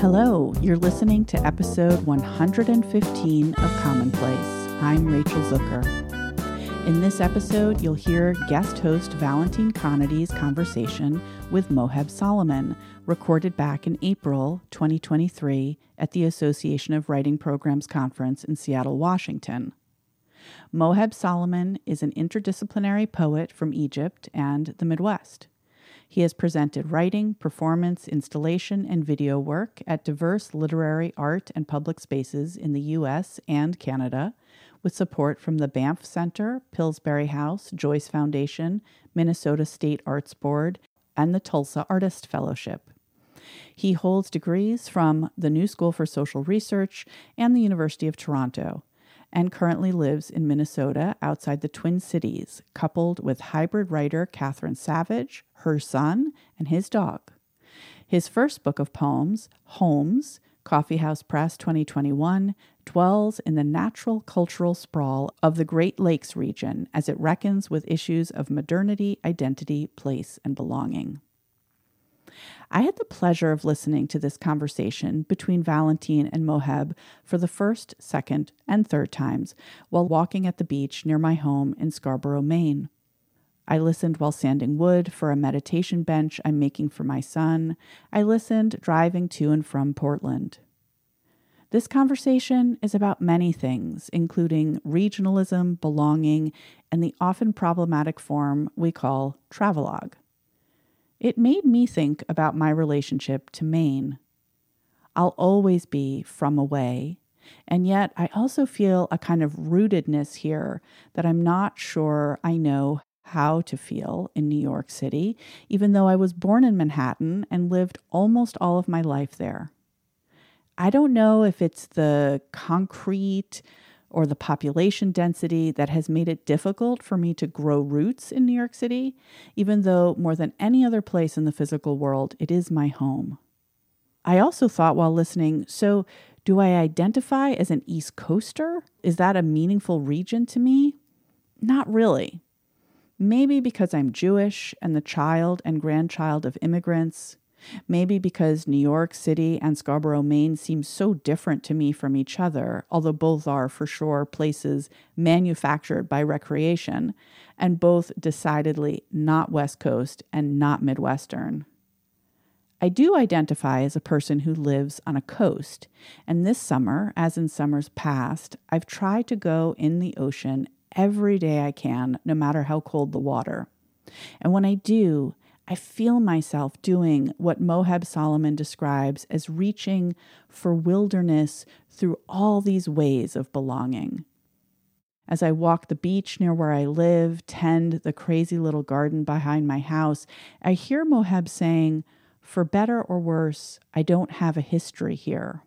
Hello, you're listening to episode 115 of Commonplace. I'm Rachel Zucker. In this episode, you'll hear guest host Valentine Conaty's conversation with Moheb Soliman, recorded back in April 2023 at the Association of Writing Programs Conference in Seattle, Washington. Moheb Soliman is an interdisciplinary poet from Egypt and the Midwest. He has presented writing, performance, installation, and video work at diverse literary, art, and public spaces in the U.S. and Canada, with support from the Banff Center, Pillsbury House, Joyce Foundation, Minnesota State Arts Board, and the Tulsa Artist Fellowship. He holds degrees from the New School for Social Research and the University of Toronto and currently lives in Minnesota outside the Twin Cities, coupled with hybrid writer Catherine Savage, her son, and his dog. His first book of poems, Homes, Coffee House Press 2021, dwells in the natural cultural sprawl of the Great Lakes region as it reckons with issues of modernity, identity, place, and belonging. I had the pleasure of listening to this conversation between Valentine and Moheb for the first, second, and third times while walking at the beach near my home in Scarborough, Maine. I listened while sanding wood for a meditation bench I'm making for my son. I listened driving to and from Portland. This conversation is about many things, including regionalism, belonging, and the often problematic form we call travelogue. It made me think about my relationship to Maine. I'll always be from away, and yet I also feel a kind of rootedness here that I'm not sure I know how to feel in New York City, even though I was born in Manhattan and lived almost all of my life there. I don't know if it's the concrete or the population density that has made it difficult for me to grow roots in New York City, even though more than any other place in the physical world, it is my home. I also thought while listening, so do I identify as an East Coaster? Is that a meaningful region to me? Not really. Maybe because I'm Jewish and the child and grandchild of immigrants, Maybe because New York City and Scarborough, Maine seem so different to me from each other, although both are for sure places manufactured by recreation, and both decidedly not West Coast and not Midwestern. I do identify as a person who lives on a coast, and this summer, as in summers past, I've tried to go in the ocean every day I can, no matter how cold the water. And when I do, I feel myself doing what Moheb Soliman describes as reaching for wilderness through all these ways of belonging. As I walk the beach near where I live, tend the crazy little garden behind my house, I hear Moheb saying, For better or worse, I don't have a history here.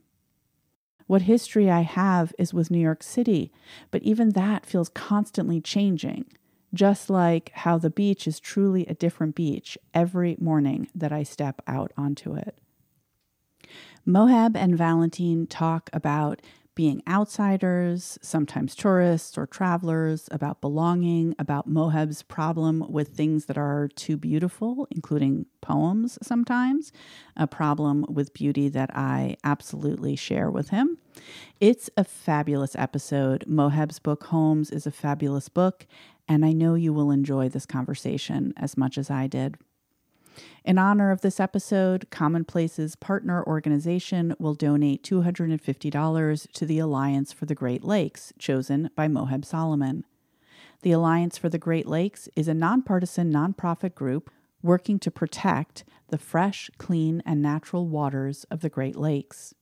What history I have is with New York City, but even that feels constantly changing just like how the beach is truly a different beach every morning that I step out onto it. Moheb and Valentine talk about being outsiders, sometimes tourists or travelers, about belonging, about Moheb's problem with things that are too beautiful, including poems sometimes, a problem with beauty that I absolutely share with him. It's a fabulous episode. Moheb's book, Homes, is a fabulous book, and I know you will enjoy this conversation as much as I did. In honor of this episode, Commonplace's partner organization will donate $250 to the Alliance for the Great Lakes, chosen by Moheb Soliman. The Alliance for the Great Lakes is a nonpartisan nonprofit group working to protect the fresh, clean, and natural waters of the Great Lakes.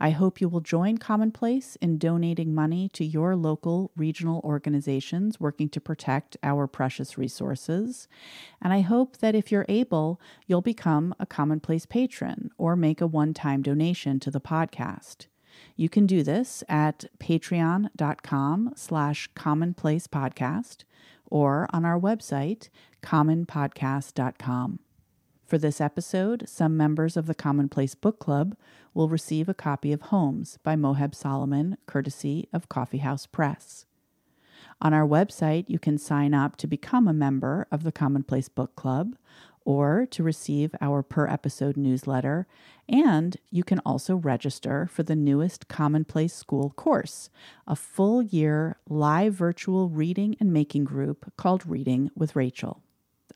I hope you will join Commonplace in donating money to your local regional organizations working to protect our precious resources. And I hope that if you're able, you'll become a Commonplace patron or make a one time donation to the podcast. You can do this at patreon.com slash commonplace podcast or on our website, commonpodcast.com. For this episode, some members of the Commonplace Book Club will receive a copy of Homes by Moheb Soliman, courtesy of Coffee House Press. On our website, you can sign up to become a member of the Commonplace Book Club, or to receive our per episode newsletter. And you can also register for the newest Commonplace School course, a full year live virtual reading and making group called Reading with Rachel.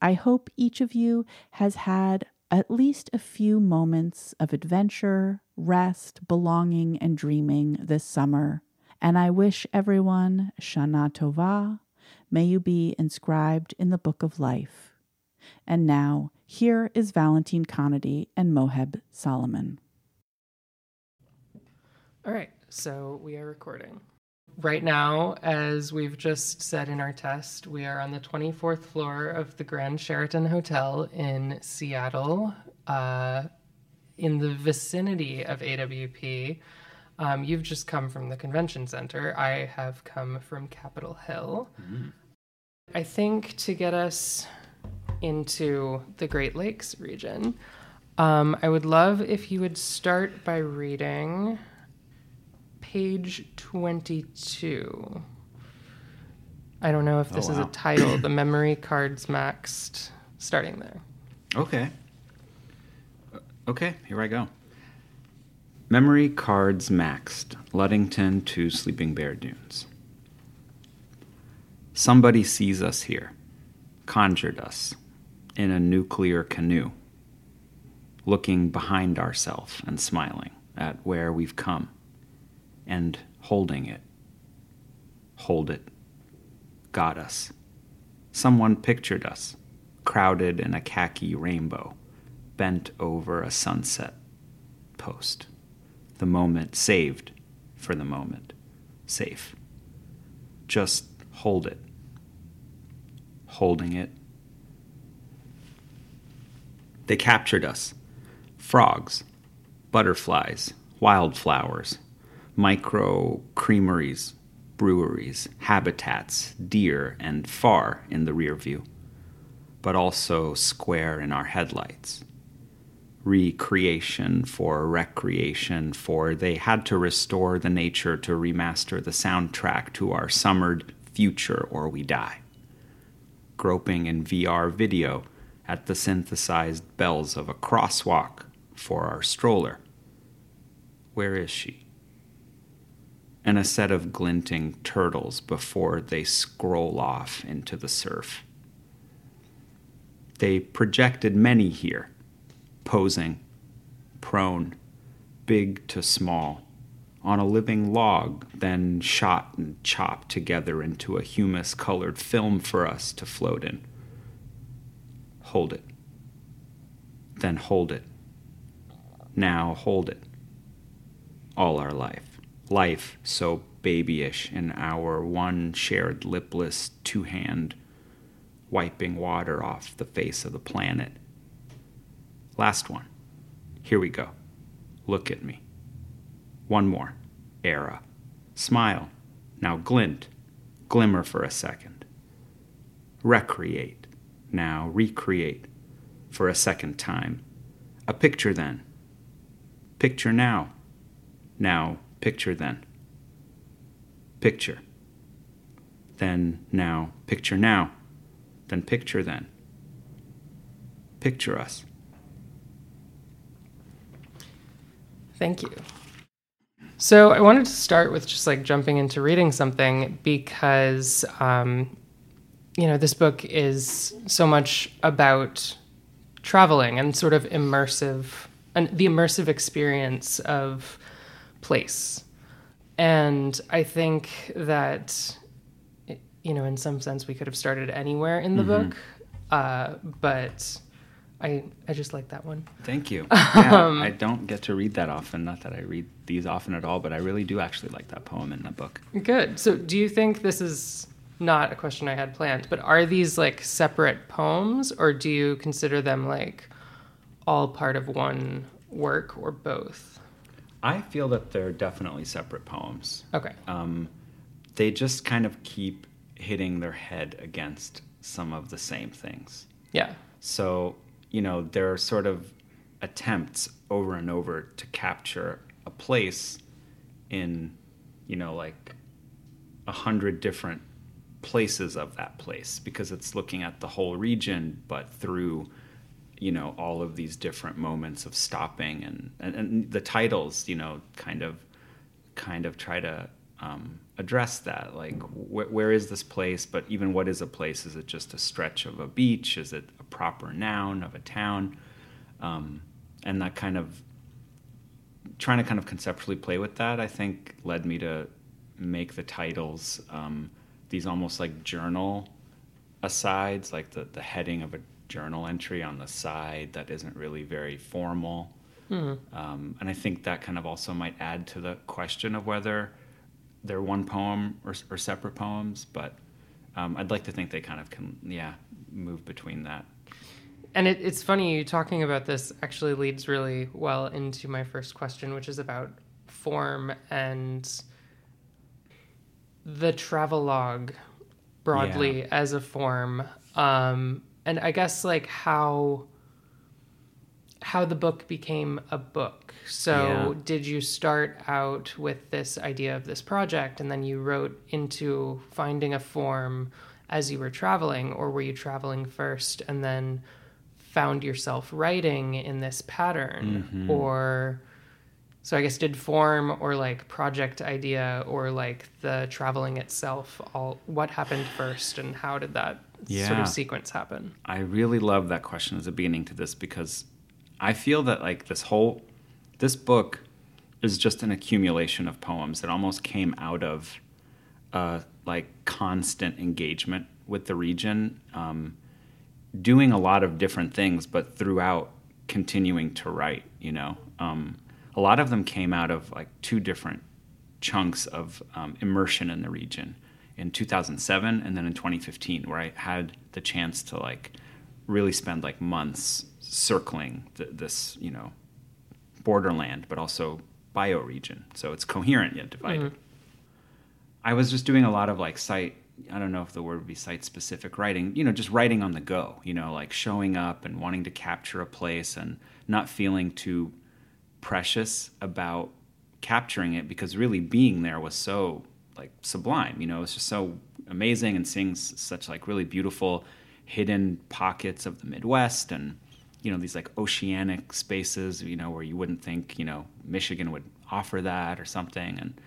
I hope each of you has had at least a few moments of adventure, rest, belonging, and dreaming this summer. And I wish everyone Shana Tova. May you be inscribed in the book of life. And now, here is Valentine Conaty and Moheb Soliman. All right, so we are recording. Right now, as we've just said in our test, we are on the 24th floor of the Grand Sheraton Hotel in Seattle, uh, in the vicinity of AWP. Um, you've just come from the convention center. I have come from Capitol Hill. Mm-hmm. I think to get us into the Great Lakes region, um, I would love if you would start by reading page 22. I don't know if this oh, wow. is a title. the memory cards maxed, starting there. Okay. Uh, okay, here I go. Memory cards maxed, Ludington to Sleeping Bear Dunes. Somebody sees us here, conjured us in a nuclear canoe, looking behind ourselves and smiling at where we've come and holding it. Hold it. Got us. Someone pictured us, crowded in a khaki rainbow, bent over a sunset post. The moment saved for the moment. Safe. Just hold it. Holding it. They captured us. Frogs, butterflies, wildflowers, micro creameries, breweries, habitats, deer, and far in the rear view, but also square in our headlights. Recreation for recreation, for they had to restore the nature to remaster the soundtrack to our summered future or we die. Groping in VR video at the synthesized bells of a crosswalk for our stroller. Where is she? And a set of glinting turtles before they scroll off into the surf. They projected many here, posing, prone, big to small, on a living log, then shot and chopped together into a humus colored film for us to float in. Hold it. Then hold it. Now hold it. All our life life so babyish in our one shared lipless two hand wiping water off the face of the planet. Last one. Here we go. Look at me. One more. Era. Smile. Now glint. Glimmer for a second. Recreate. Now recreate. For a second time. A picture then. Picture now. Now Picture then. Picture. Then now. Picture now. Then picture then. Picture us. Thank you. So I wanted to start with just like jumping into reading something because, um, you know, this book is so much about traveling and sort of immersive and the immersive experience of place. And I think that, you know, in some sense, we could have started anywhere in the mm-hmm. book, uh, but I I just like that one. Thank you. Yeah, um, I don't get to read that often. Not that I read these often at all, but I really do actually like that poem in that book. Good. So, do you think this is not a question I had planned, but are these like separate poems, or do you consider them like all part of one work, or both? I feel that they're definitely separate poems. Okay. Um, they just kind of keep hitting their head against some of the same things. Yeah. So, you know, there are sort of attempts over and over to capture a place in, you know, like a hundred different places of that place because it's looking at the whole region, but through you know all of these different moments of stopping and and, and the titles you know kind of kind of try to um, address that like wh- where is this place? But even what is a place? Is it just a stretch of a beach? Is it a proper noun of a town? Um, and that kind of trying to kind of conceptually play with that i think led me to make the titles um, these almost like journal asides like the, the heading of a journal entry on the side that isn't really very formal mm-hmm. um, and i think that kind of also might add to the question of whether they're one poem or, or separate poems, but um, I'd like to think they kind of can, yeah, move between that. And it, it's funny you talking about this actually leads really well into my first question, which is about form and the travelogue broadly yeah. as a form. Um, and I guess like how how the book became a book. So, yeah. did you start out with this idea of this project and then you wrote into finding a form as you were traveling, or were you traveling first and then found yourself writing in this pattern? Mm-hmm. Or, so I guess, did form or like project idea or like the traveling itself, all what happened first and how did that yeah. sort of sequence happen? I really love that question as a beginning to this because I feel that like this whole this book is just an accumulation of poems that almost came out of uh, like constant engagement with the region, um, doing a lot of different things, but throughout continuing to write. You know, um, a lot of them came out of like two different chunks of um, immersion in the region in 2007 and then in 2015, where I had the chance to like really spend like months circling the, this, you know, borderland, but also bioregion. So it's coherent yet divided. Mm-hmm. I was just doing a lot of like site, I don't know if the word would be site specific writing, you know, just writing on the go, you know, like showing up and wanting to capture a place and not feeling too precious about capturing it because really being there was so like sublime, you know, it's just so amazing and seeing such like really beautiful hidden pockets of the Midwest and you know these like oceanic spaces you know where you wouldn't think you know Michigan would offer that or something. And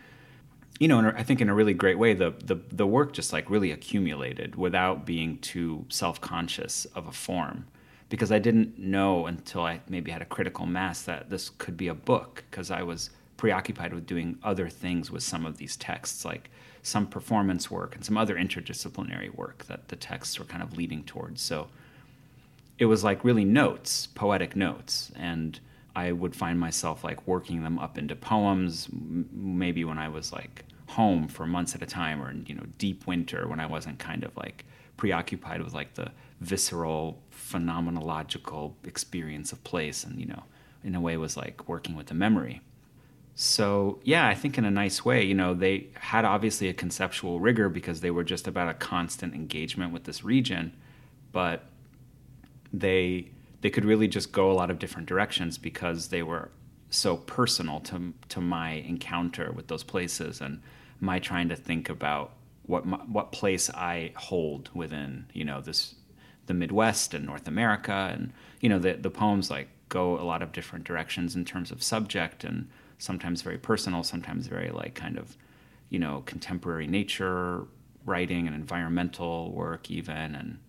you know I think in a really great way the the the work just like really accumulated without being too self-conscious of a form. Because I didn't know until I maybe had a critical mass that this could be a book because I was preoccupied with doing other things with some of these texts like some performance work and some other interdisciplinary work that the texts were kind of leading towards so it was like really notes, poetic notes, and I would find myself like working them up into poems. M- maybe when I was like home for months at a time, or in, you know, deep winter when I wasn't kind of like preoccupied with like the visceral, phenomenological experience of place, and you know, in a way was like working with the memory. So yeah, I think in a nice way, you know, they had obviously a conceptual rigor because they were just about a constant engagement with this region, but they they could really just go a lot of different directions because they were so personal to to my encounter with those places and my trying to think about what my, what place I hold within you know this the Midwest and North America and you know the the poems like go a lot of different directions in terms of subject and sometimes very personal sometimes very like kind of you know contemporary nature writing and environmental work even and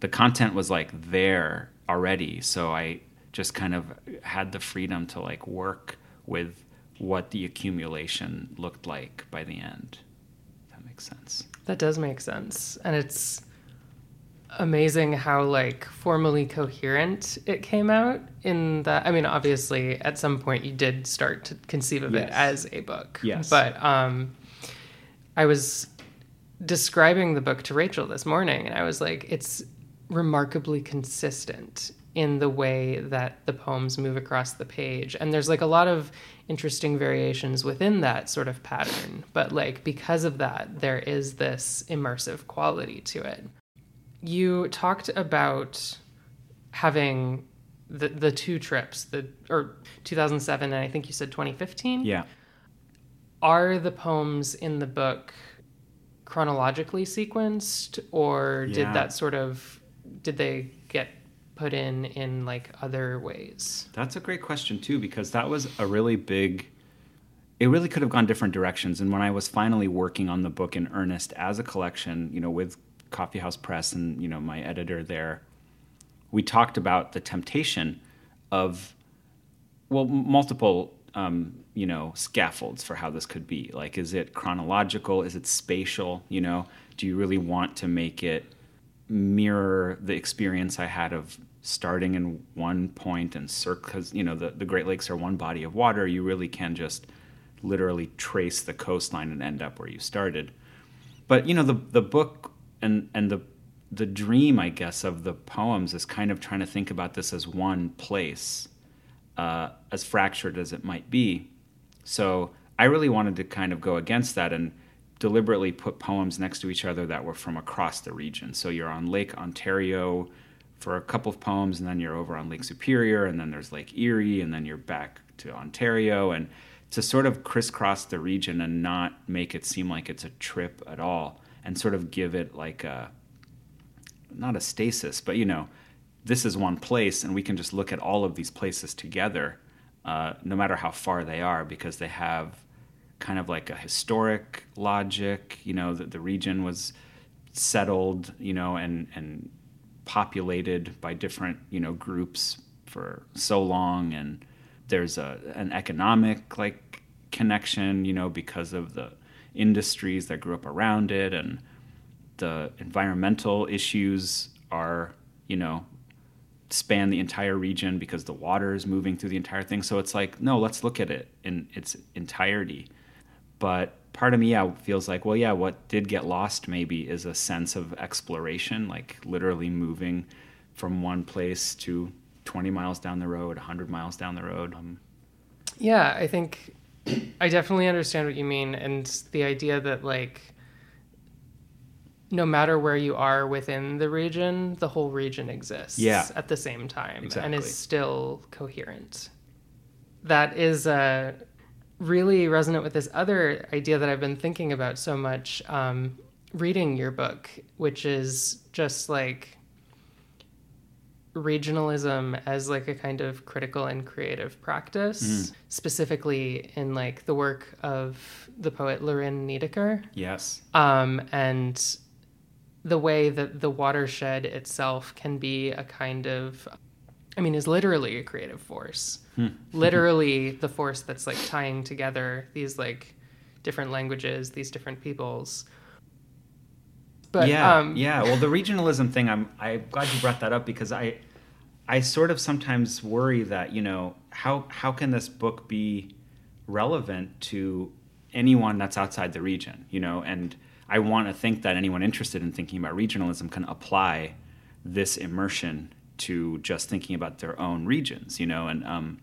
the content was like there already. So i just kind of had the freedom to like work with what the accumulation looked like by the end that makes sense. That does make sense. And it's amazing how like formally coherent it came out in that i mean obviously at some point you did start to conceive of yes. it as a book yes but um i was describing the book to rachel this morning and i was like it's remarkably consistent in the way that the poems move across the page. And there's like a lot of interesting variations within that sort of pattern. But like because of that, there is this immersive quality to it. You talked about having the the two trips, the or 2007 and I think you said 2015. Yeah. Are the poems in the book chronologically sequenced or did that sort of did they get put in in like other ways? That's a great question too, because that was a really big. It really could have gone different directions. And when I was finally working on the book in earnest as a collection, you know, with Coffee House Press and you know my editor there, we talked about the temptation of, well, multiple um, you know scaffolds for how this could be. Like, is it chronological? Is it spatial? You know, do you really want to make it mirror the experience I had of starting in one point and circle because you know the, the Great Lakes are one body of water. You really can just literally trace the coastline and end up where you started. But you know the the book and and the the dream, I guess, of the poems is kind of trying to think about this as one place, uh, as fractured as it might be. So I really wanted to kind of go against that and deliberately put poems next to each other that were from across the region. So you're on Lake Ontario for a couple of poems, and then you're over on Lake Superior, and then there's Lake Erie, and then you're back to Ontario, and to sort of crisscross the region and not make it seem like it's a trip at all, and sort of give it like a not a stasis, but you know, this is one place, and we can just look at all of these places together, uh, no matter how far they are, because they have kind of like a historic logic. You know, that the region was settled, you know, and and populated by different you know groups for so long, and there's a an economic like connection, you know, because of the industries that grew up around it, and the environmental issues are you know span the entire region because the water is moving through the entire thing. So it's like, no, let's look at it in its entirety. But part of me yeah, feels like, well, yeah, what did get lost maybe is a sense of exploration, like literally moving from one place to 20 miles down the road, 100 miles down the road. Um, yeah, I think I definitely understand what you mean. And the idea that, like, no matter where you are within the region, the whole region exists yeah. at the same time exactly. and is still coherent. That is a really resonant with this other idea that I've been thinking about so much um, reading your book, which is just like regionalism as like a kind of critical and creative practice, mm. specifically in like the work of the poet Lorine Niedecker. Yes. Um, and the way that the watershed itself can be a kind of I mean, is literally a creative force. Hmm. literally the force that's like tying together these like different languages, these different peoples. But yeah, um, yeah. Well, the regionalism thing, I'm I'm glad you brought that up because I I sort of sometimes worry that you know how how can this book be relevant to anyone that's outside the region, you know, and I want to think that anyone interested in thinking about regionalism can apply this immersion to just thinking about their own regions, you know. And um,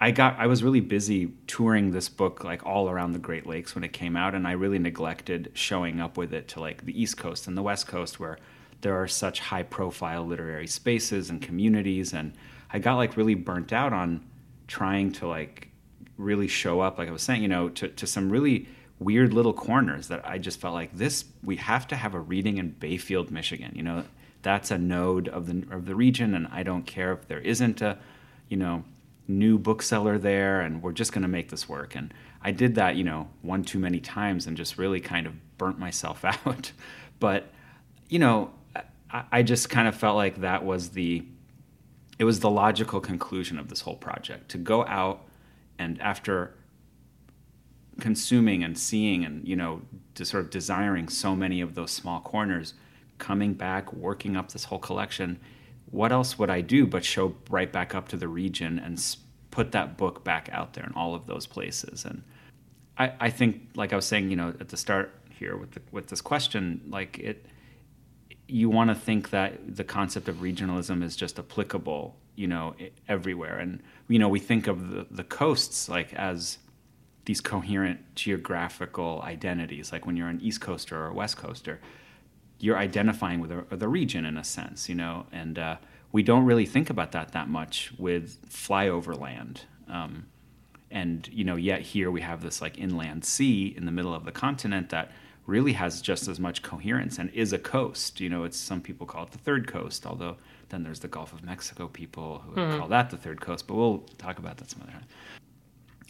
I got I was really busy touring this book like all around the Great Lakes when it came out, and I really neglected showing up with it to like the East Coast and the West Coast where there are such high profile literary spaces and communities, and I got like really burnt out on trying to like really show up, like I was saying, you know, to, to some really weird little corners that I just felt like this we have to have a reading in Bayfield, Michigan. You know, that's a node of the of the region, and I don't care if there isn't a, you know, new bookseller there, and we're just going to make this work. And I did that, you know, one too many times, and just really kind of burnt myself out. but you know, I, just kind of felt like that was the it was the logical conclusion of this whole project to go out and after consuming and seeing and you know sort of desiring so many of those small corners coming back, working up this whole collection, what else would I do but show right back up to the region and put that book back out there in all of those places? And I, I think, like I was saying, you know, at the start here with the, with this question, like it, you want to think that the concept of regionalism is just applicable, you know, everywhere. And you know, we think of the, the coasts like as these coherent geographical identities, like when you're an East Coaster or a West Coaster you're identifying with the, region in a sense, you know, and uh, we don't really think about that that much with flyover land. Um, and you know, yet here we have this like inland sea in the middle of the continent that really has just as much coherence and is a coast. You know, it's some people call it the third coast, although then there's the Gulf of Mexico people who mm-hmm. call that the third coast, but we'll talk about that some other time.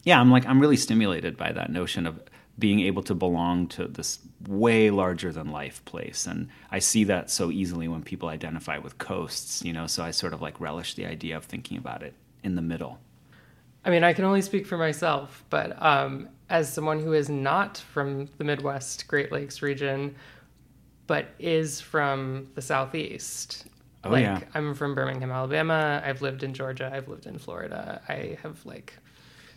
Yeah, I'm like I'm really stimulated by that notion of being able to belong to this way larger than life place and i see that so easily when people identify with coasts you know so i sort of like relish the idea of thinking about it in the middle i mean i can only speak for myself but um, as someone who is not from the midwest great lakes region but is from the southeast oh, like yeah. i'm from birmingham alabama i've lived in georgia i've lived in florida i have like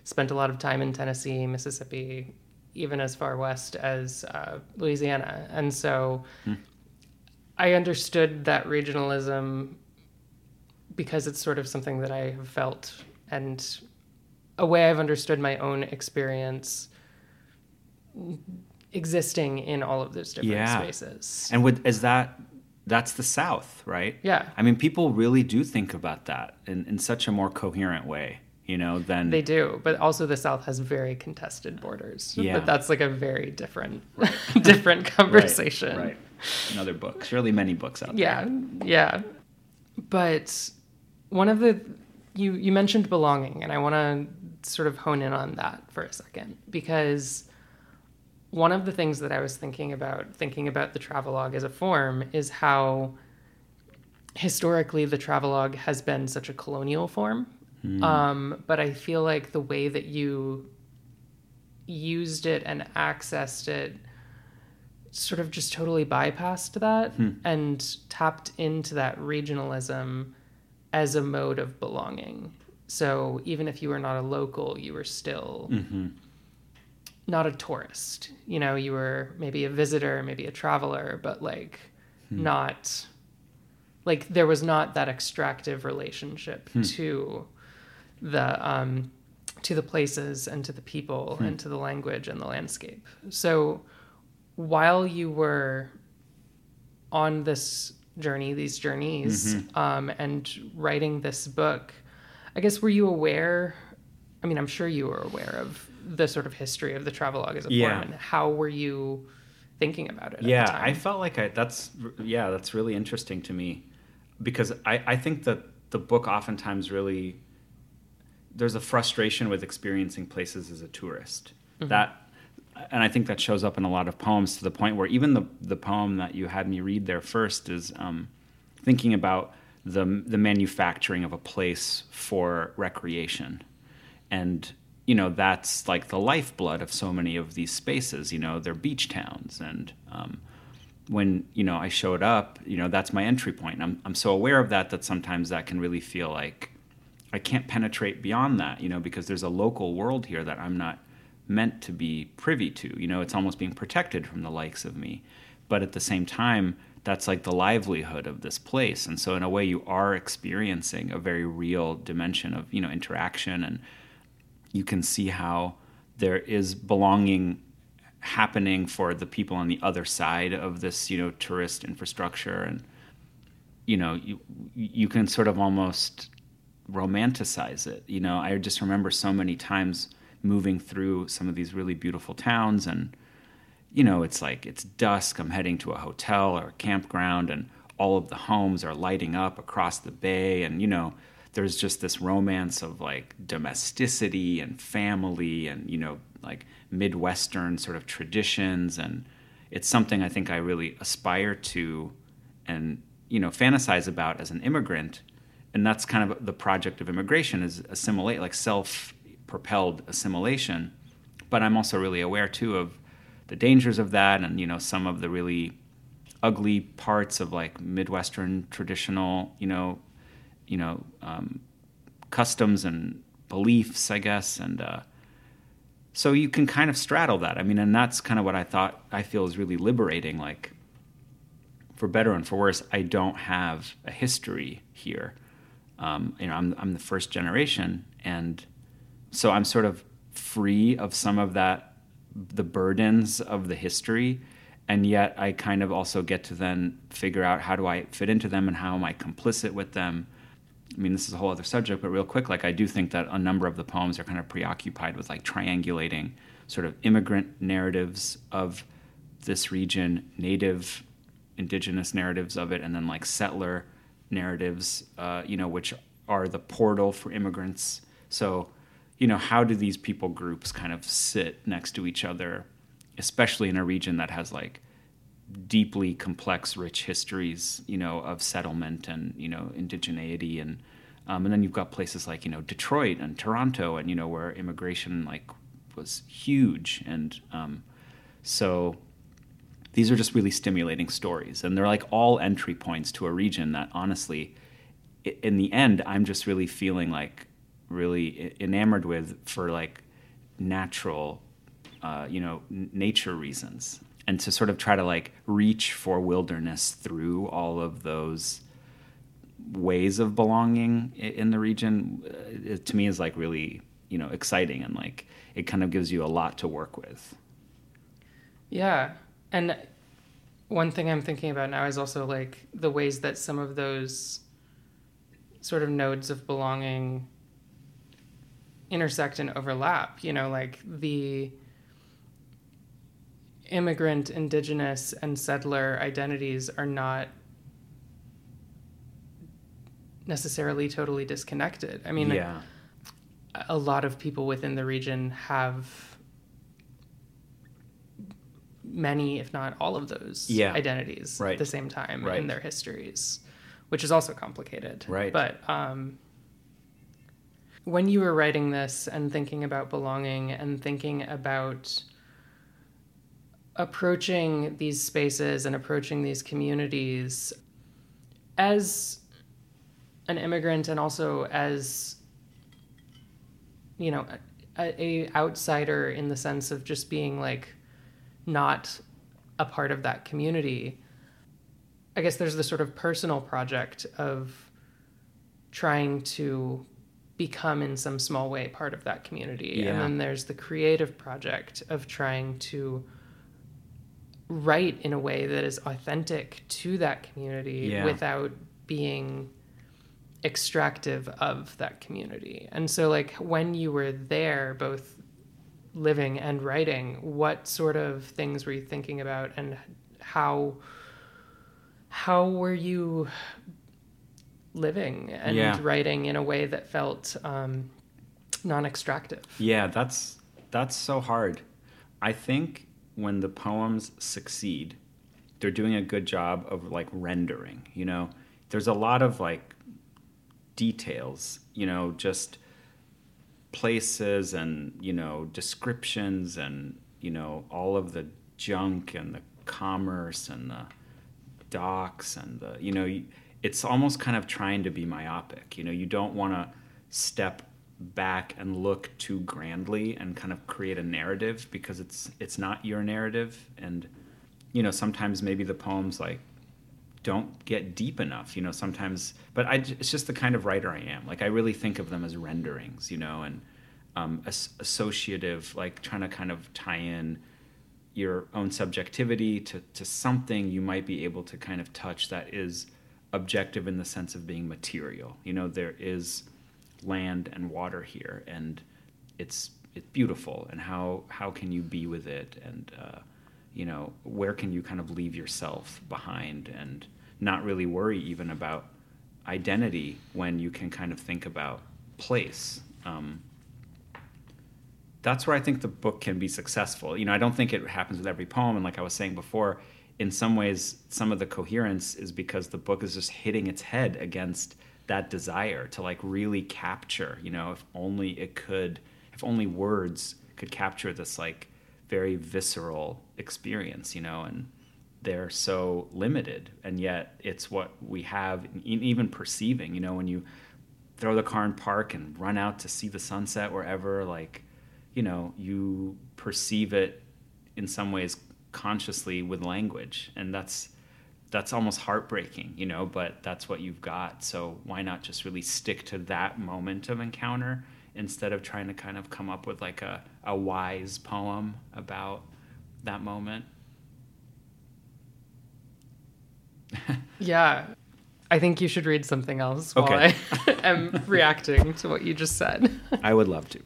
spent a lot of time in tennessee mississippi even as far west as uh, Louisiana. And so hmm. I understood that regionalism because it's sort of something that I have felt and a way I've understood my own experience existing in all of those different yeah. spaces. And with is that that's the South, right? Yeah. I mean, people really do think about that in, in such a more coherent way you know, than they do. But also, the South has very contested borders. Yeah, but that's like a very different, different conversation. Right, right. Another book. Surely, many books out yeah, there. Yeah, yeah. But one of the you you mentioned belonging, and I want to sort of hone in on that for a second because one of the things that I was thinking about, thinking about the travelogue as a form, is how historically the travelogue has been such a colonial form Mm. Um, but I feel like the way that you used it and accessed it sort of just totally bypassed that hmm. and tapped into that regionalism as a mode of belonging. So even if you were not a local, you were still mm-hmm. not a tourist. You know, you were maybe a visitor, maybe a traveler, but like hmm. not like there was not that extractive relationship hmm. to the um, to the places and to the people hmm. and to the language and the landscape. So while you were on this journey, these journeys, mm-hmm. um, and writing this book, I guess were you aware? I mean, I'm sure you were aware of the sort of history of the travelogue as a yeah. form, and how were you thinking about it? Yeah, I felt like I, that's yeah, that's really interesting to me because I, I think that the book oftentimes really there's a frustration with experiencing places as a tourist. Mm-hmm. That and I think that shows up in a lot of poems to the point where even the the poem that you had me read there first is um, thinking about the the manufacturing of a place for recreation, and you know that's like the lifeblood of so many of these spaces. You know, they're beach towns, and um, when you know I showed up, you know that's my entry point. And I'm I'm so aware of that that sometimes that can really feel like I can't penetrate beyond that, you know, because there's a local world here that I'm not meant to be privy to. You know, it's almost being protected from the likes of me. But at the same time, that's like the livelihood of this place. And so in a way you are experiencing a very real dimension of, you know, interaction and you can see how there is belonging happening for the people on the other side of this, you know, tourist infrastructure and you know, you you can sort of almost romanticize it. You know, I just remember so many times moving through some of these really beautiful towns and you know, it's like it's dusk, I'm heading to a hotel or a campground and all of the homes are lighting up across the bay and you know, there's just this romance of like domesticity and family and you know, like midwestern sort of traditions. And it's something I think I really aspire to and you know, fantasize about as an immigrant. And that's kind of the project of immigration is assimilate like self-propelled assimilation but i'm also really aware too of the dangers of that and you know some of the really ugly parts of like midwestern traditional you know you know um, customs and beliefs i guess and uh, so you can kind of straddle that. I mean and that's kind of what i thought i feel is really liberating like for better and for worse i don't have a history here. Um, you know, I'm, I'm the first generation, and so I'm sort of free of some of that, the burdens of the history, and yet I kind of also get to then figure out how do I fit into them and how am I complicit with them. I mean, this is a whole other subject, but real quick, like I do think that a number of the poems are kind of preoccupied with like triangulating sort of immigrant narratives of this region, native, indigenous narratives of it, and then like settler narratives, uh, you know, which are the portal for immigrants. So, you know, how do these people groups kind of sit next to each other, especially in a region that has like deeply complex, rich histories, you know, of settlement and you know indigeneity, and um, and then you've got places like you know Detroit and Toronto, and you know where immigration like was huge, and um, so these are just really stimulating stories, and they're like all entry points to a region that honestly, in the end, I'm just really feeling like really enamored with for like natural, uh, you know, n- nature reasons. And to sort of try to like reach for wilderness through all of those ways of belonging in the region uh, it, to me is like really you know exciting and like it kind of gives you a lot to work with. Yeah. And one thing i'm thinking about now is also like the ways that some of those sort of nodes of belonging intersect and overlap you know like the immigrant, indigenous, and settler identities are not necessarily totally disconnected. I mean, yeah. a lot of people within the region have many, if not all of those yeah. identities right. at the same time right. in their histories, which is also complicated. Right. But um, when you were writing this and thinking about belonging and thinking about approaching these spaces and approaching these communities as an immigrant and also as you know a, a, outsider in the sense of just being like not a part of that community i guess there's the sort of personal project of trying to become in some small way part of that community yeah. and then there's the creative project of trying to write in a way that is authentic to that community yeah. without being extractive of that community. And so like when you were there both living and writing, what sort of things were you thinking about and how how were you living and yeah. writing in a way that felt um, non-extractive? Yeah, that's that's so hard. I think when the poems succeed, they're doing a good job of like rendering, you know. There's a lot of like details, you know, just places and, you know, descriptions and, you know, all of the junk and the commerce and the docks and the, you know, it's almost kind of trying to be myopic. You know, you don't want to step back and look too grandly and kind of create a narrative because it's it's not your narrative and you know sometimes maybe the poems like don't get deep enough you know sometimes but I, it's just the kind of writer i am like i really think of them as renderings you know and um, as, associative like trying to kind of tie in your own subjectivity to, to something you might be able to kind of touch that is objective in the sense of being material you know there is land and water here, and it's it's beautiful. And how how can you be with it? And uh, you know, where can you kind of leave yourself behind and not really worry even about identity when you can kind of think about place. Um, that's where I think the book can be successful. You know, I don't think it happens with every poem, and like I was saying before, in some ways, some of the coherence is because the book is just hitting its head against that desire to like really capture you know if only it could if only words could capture this like very visceral experience you know and they're so limited and yet it's what we have even perceiving you know when you throw the car in park and run out to see the sunset wherever like you know you perceive it in some ways consciously with language and that's that's almost heartbreaking, you know, but that's what you've got. So why not just really stick to that moment of encounter instead of trying to kind of come up with like a, a wise poem about that moment? yeah. I think you should read something else while okay. I am reacting to what you just said. I would love to.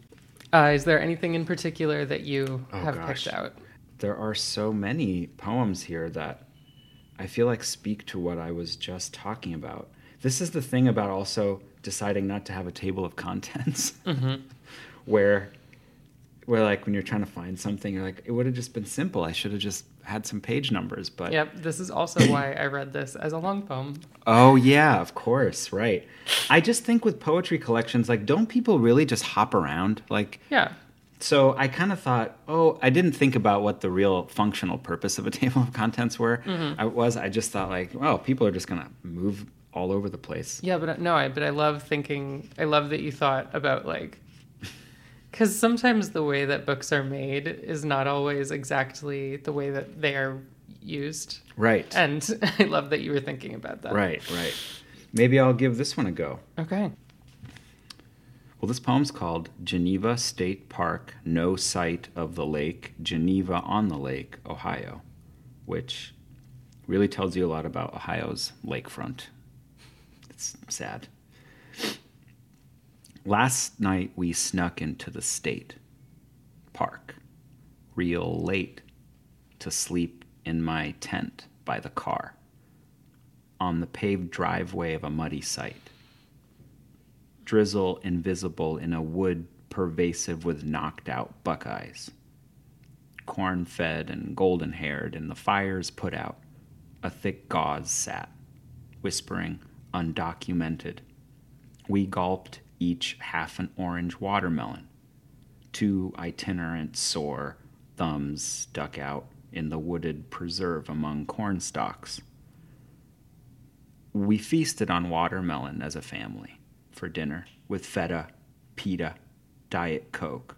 Uh, is there anything in particular that you oh, have gosh. picked out? There are so many poems here that I feel like speak to what I was just talking about. this is the thing about also deciding not to have a table of contents, mm-hmm. where where like when you're trying to find something, you're like, it would have just been simple. I should have just had some page numbers, but Yep, this is also why I read this as a long poem. Oh yeah, of course, right. I just think with poetry collections, like, don't people really just hop around? Like, Yeah. So I kind of thought, oh, I didn't think about what the real functional purpose of a table of contents were. Mm-hmm. I was, I just thought like, well, people are just gonna move all over the place. Yeah, but uh, no, I but I love thinking. I love that you thought about like, because sometimes the way that books are made is not always exactly the way that they are used, Right, and I love that you were thinking about that. right, right. Maybe I'll give this one a go. Okay. Well, this poem's called Geneva State Park, No Sight of the Lake, Geneva on the Lake, Ohio, which really tells you a lot about Ohio's lakefront. It's sad. Last night we snuck into the state park, real late, to sleep in my tent by the car, on the paved driveway of a muddy site drizzle invisible in a wood pervasive with knocked out buckeyes. Corn fed and golden haired, and the fires put out, a thick gauze sat, whispering, undocumented. We gulped each half an orange watermelon. Two itinerant sore thumbs stuck out in the wooded preserve among corn stalks. We feasted on watermelon as a family for dinner with feta, pita, diet coke.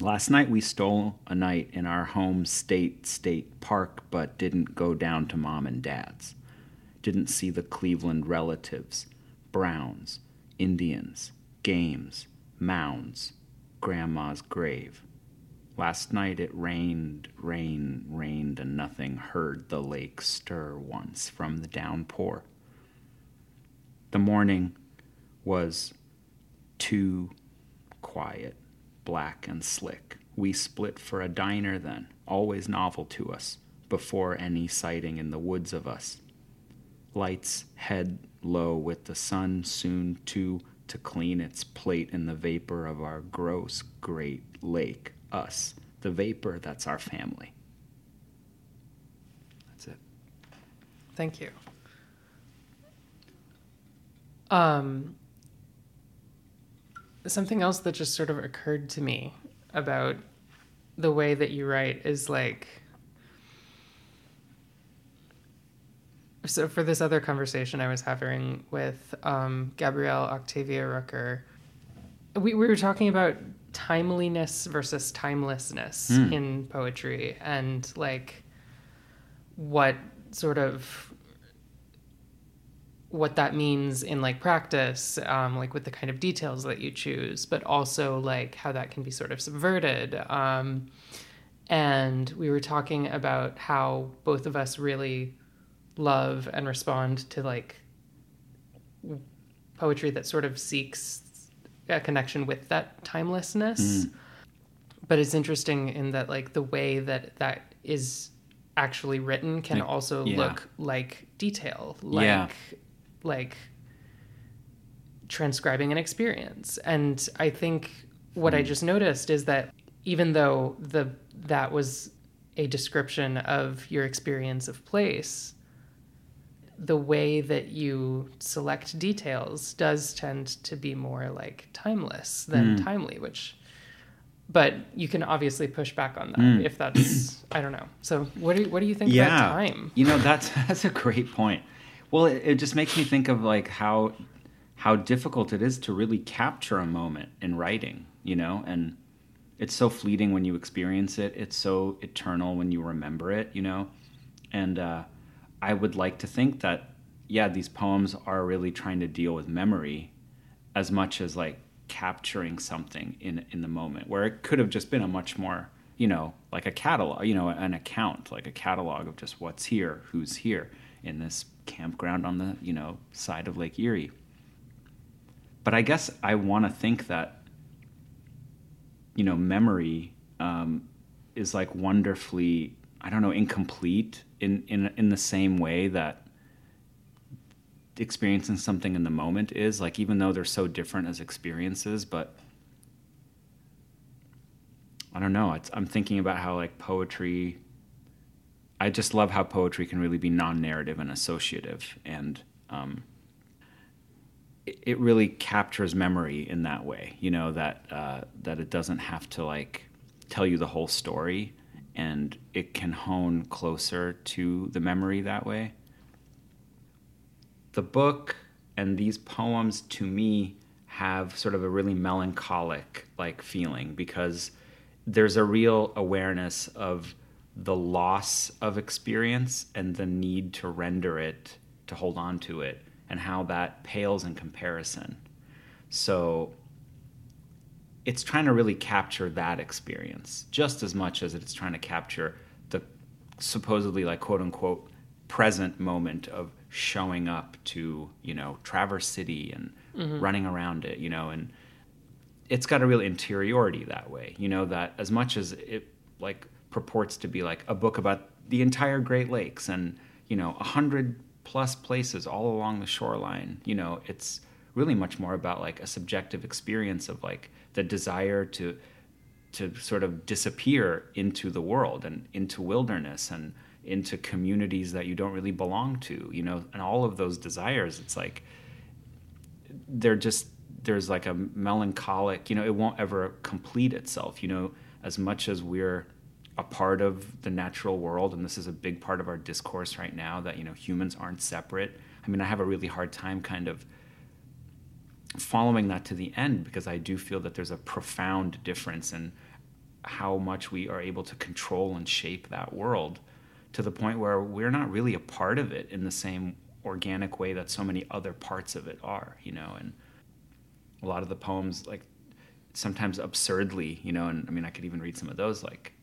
Last night we stole a night in our home state state park but didn't go down to mom and dad's. Didn't see the Cleveland relatives, Browns, Indians, games, mounds, grandma's grave. Last night it rained, rain, rained, and nothing heard the lake stir once from the downpour. The morning was too quiet, black and slick. We split for a diner then, always novel to us, before any sighting in the woods of us. Lights head low with the sun soon to to clean its plate in the vapor of our gross great lake, us, the vapor that's our family. That's it. Thank you. Um, something else that just sort of occurred to me about the way that you write is like so for this other conversation I was having with um, Gabrielle Octavia Rucker, we, we were talking about timeliness versus timelessness in poetry and like what sort of what that means in like practice um, like with the kind of details that you choose but also like how that can be sort of subverted um, and we were talking about how both of us really love and respond to like poetry that sort of seeks a connection with that timelessness but it's interesting in that like the way that that is actually written can Like, also yeah. look like detail like Yeah. Like transcribing an experience. And i think what i just noticed is that even though the that was a description of your experience of place the way that you select details does tend to be more like timeless than Hmm. timely which but you can obviously push back on that if that's i don't know. So what do you, what do you think about time? You know, that's that's a great point. Well, it, it just makes me think of like how how difficult it is to really capture a moment in writing, you know, and it's so fleeting when you experience it. It's so eternal when you remember it, you know. And uh, I would like to think that yeah, these poems are really trying to deal with memory as much as like capturing something in in the moment where it could have just been a much more you know like a catalog you know an account like a catalog of just what's here who's here in this campground on the you know side of lake erie. But i guess i want to think that you know memory um, is like wonderfully i don't know incomplete in in in the same way that experiencing something in the moment is like even though they're so different as experiences but i don't know i'm thinking about how like poetry i just love how poetry can really be non-narrative and associative and um, it, really captures memory in that way you know that uh, that it doesn't have to like tell you the whole story and it can hone closer to the memory that way. The book and these poems to me have sort of a really melancholic like feeling because there's a real awareness of the loss of experience and the need to render it to hold on to it and how that pales in comparison so it's trying to really capture that experience just as much as it's trying to capture the supposedly like quote unquote present moment of showing up to you know Traverse City and mm-hmm. running around it, you know, and it's got a real interiority that way, you know, that as much as it like purports to be like a book about the entire Great Lakes and you know a hundred plus places all along the shoreline, you know, it's really much more about like a subjective experience of like the desire to to sort of disappear into the world and into wilderness and into communities that you don't really belong to, you know, and all of those desires, it's like they're just there's like a melancholic, you know, it won't ever complete itself, you know, as much as we're a part of the natural world and this is a big part of our discourse right now that, you know, humans aren't separate. I mean, I have a really hard time kind of following that to the end because I do feel that there's a profound difference in how much we are able to control and shape that world to the point where we're not really a part of it in the same organic way that so many other parts of it are, you know, and a lot of the poems like sometimes absurdly, you know, and I mean I could even read some of those like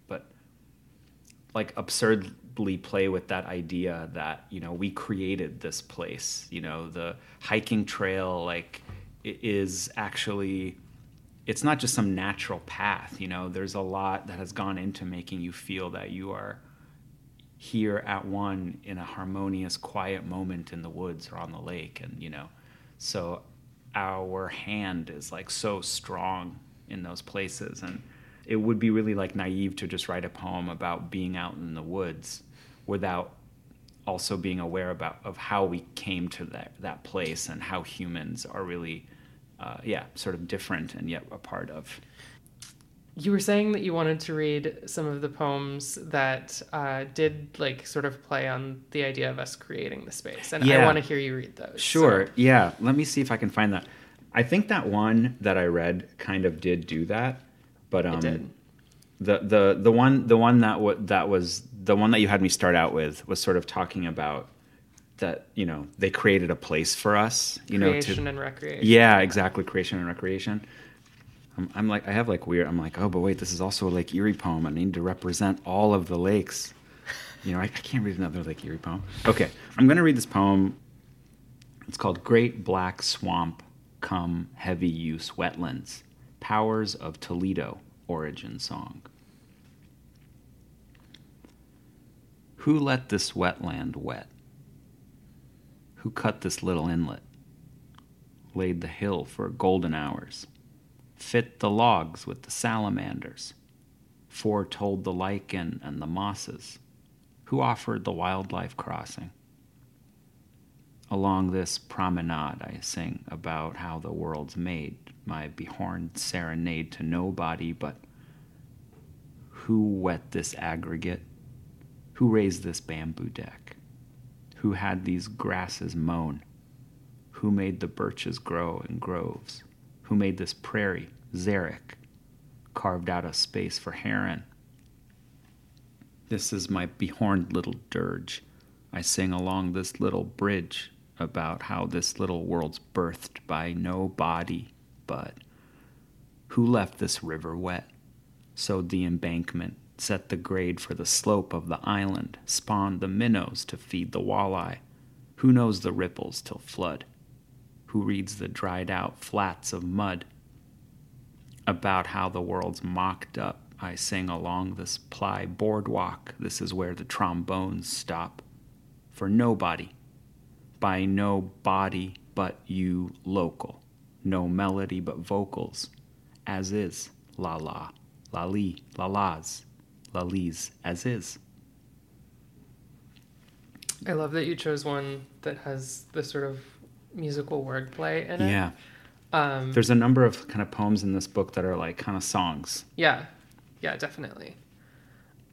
like absurdly play with that idea that, you know, we created this place, you know, the hiking trail like is actually it's not just some natural path, you know, there's a lot that has gone into making you feel that you are here at one in a harmonious, quiet moment in the woods or on the lake. And, you know, so our hand is like so strong in those places. And it would be really like naive to just write a poem about being out in the woods without also being aware about of how we came to that, that place and how humans are really, uh, yeah, sort of different and yet a part of you were saying that you wanted to read some of the poems that uh, did like sort of play on the idea of us creating the space, and yeah. I want to hear you read those. Sure. So. Yeah. Let me see if I can find that. I think that one that I read kind of did do that, but um, the the the one the one that w- that was the one that you had me start out with was sort of talking about that you know they created a place for us you creation know creation and recreation yeah exactly creation and recreation I'm, I'm, like, I have like weird. I'm like, oh, but wait, this is also a Lake Erie poem. I need to represent all of the lakes. You know, I, I can't read another Lake Erie poem. Okay, I'm gonna read this poem. It's called "Great Black Swamp, Come Heavy Use Wetlands: Powers of Toledo Origin Song." Who let this wetland wet? Who cut this little inlet? Laid the hill for golden hours? fit the logs with the salamanders, foretold the lichen and the mosses, who offered the wildlife crossing. Along this promenade, I sing about how the world's made, my behorned serenade to nobody but who wet this aggregate, who raised this bamboo deck, who had these grasses mown, who made the birches grow in groves? Who made this prairie, Xeric, carved out a space for heron. This is my behorned little dirge. I sing along this little bridge about how this little world's birthed by no body but who left this river wet, sowed the embankment, set the grade for the slope of the island, spawned the minnows to feed the walleye, who knows the ripples till flood who reads the dried out flats of mud. About how the world's mocked up, I sing along this ply boardwalk. This is where the trombones stop. For nobody, by no body but you local, no melody but vocals, as is, la la, la li, la las, la lees, as is. I love that you chose one that has this sort of musical wordplay in it. Yeah. Um, There's a number of kind of poems in this book that are like kind of songs. yeah. Yeah, definitely.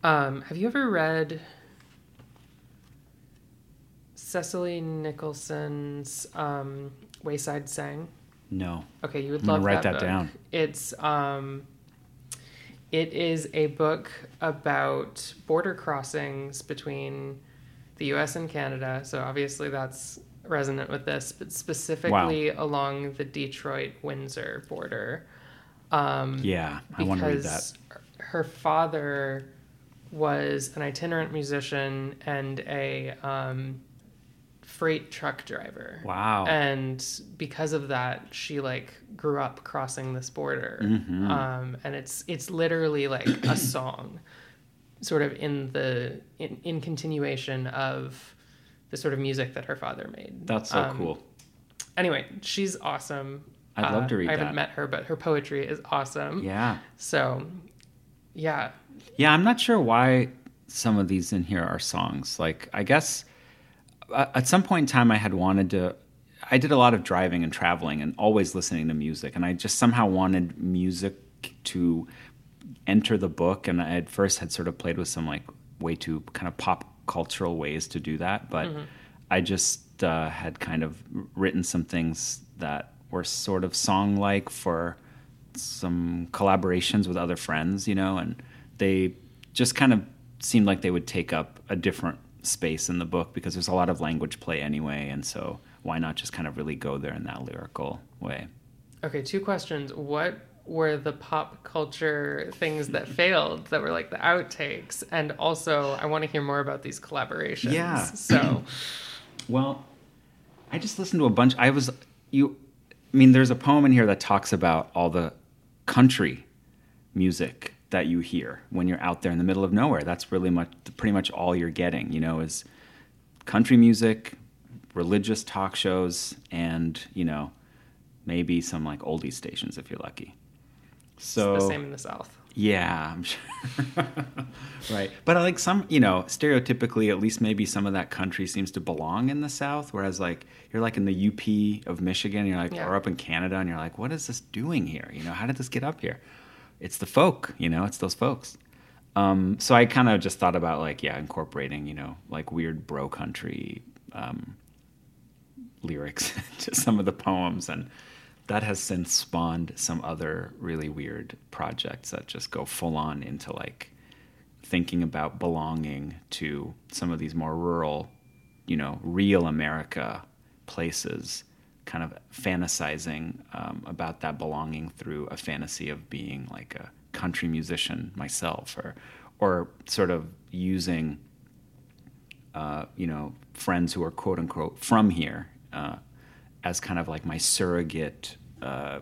Um, have you ever read Cecily Nicholson's um, Wayside Sang? No. Okay, you would I'm love write that book. down. It's um, it is a book about border crossings between the U.S. and Canada. So obviously that's resonant with this, but specifically along the Detroit Windsor border. Um, Yeah, I want to read that. her father was an itinerant musician and a um, freight truck driver. Wow. And because of that, she like grew up crossing this border. Mhm. Um, and it's it's literally like a song, sort of in the in, in continuation of the sort of music that her father made. That's so Um, cool. Anyway, she's awesome. I'd love to read I haven't that. met her, but her poetry is awesome. Yeah. So, yeah, Yeah, I'm not sure why some of these in here are songs. Like, I guess uh, at some point in time, I had wanted to. I did a lot of driving and traveling and always listening to music, and I just somehow wanted music to enter the book. And I at first had sort of played with some like way too kind of pop cultural ways to do that, but I just uh, had kind of written some things that were sort of song like for some collaborations with other friends, you know, and they just kind of seemed like they would take up a different space in the book because there's a lot of language play anyway, and so why not just kind of really go there in that lyrical way? Okay, two questions. What were the pop culture things that failed that were like the outtakes? And also, I want to hear more about these collaborations. Yeah. So, Well, I just listened to a bunch. I was you. I mean, there's a poem in here that talks about all the country music that you hear when you're out there in the middle of nowhere. That's really much, pretty much all you're getting. You know, is country music, religious talk shows, and you know, maybe some like oldie stations if you're lucky. So it's the same in the South. yeah, I'm sure. right. But I like some, you know, stereotypically, at least maybe some of that country seems to belong in the South. Whereas, like, you're like in the UP of Michigan, you're like, Yeah. or up in Canada, and you're like, what is this doing here? You know, how did this get up here? It's the folk, you know, it's those folks. Um, so I kind of just thought about, like, yeah, incorporating, you know, like weird bro country um, lyrics to some of the poems. And that has since spawned some other really weird projects that just go full on into like thinking about belonging to some of these more rural, you know, real America places, kind of fantasizing um, about that belonging through a fantasy of being like a country musician myself, or or sort of using uh, you know, friends who are quote unquote from here uh, as kind of like my surrogate uh,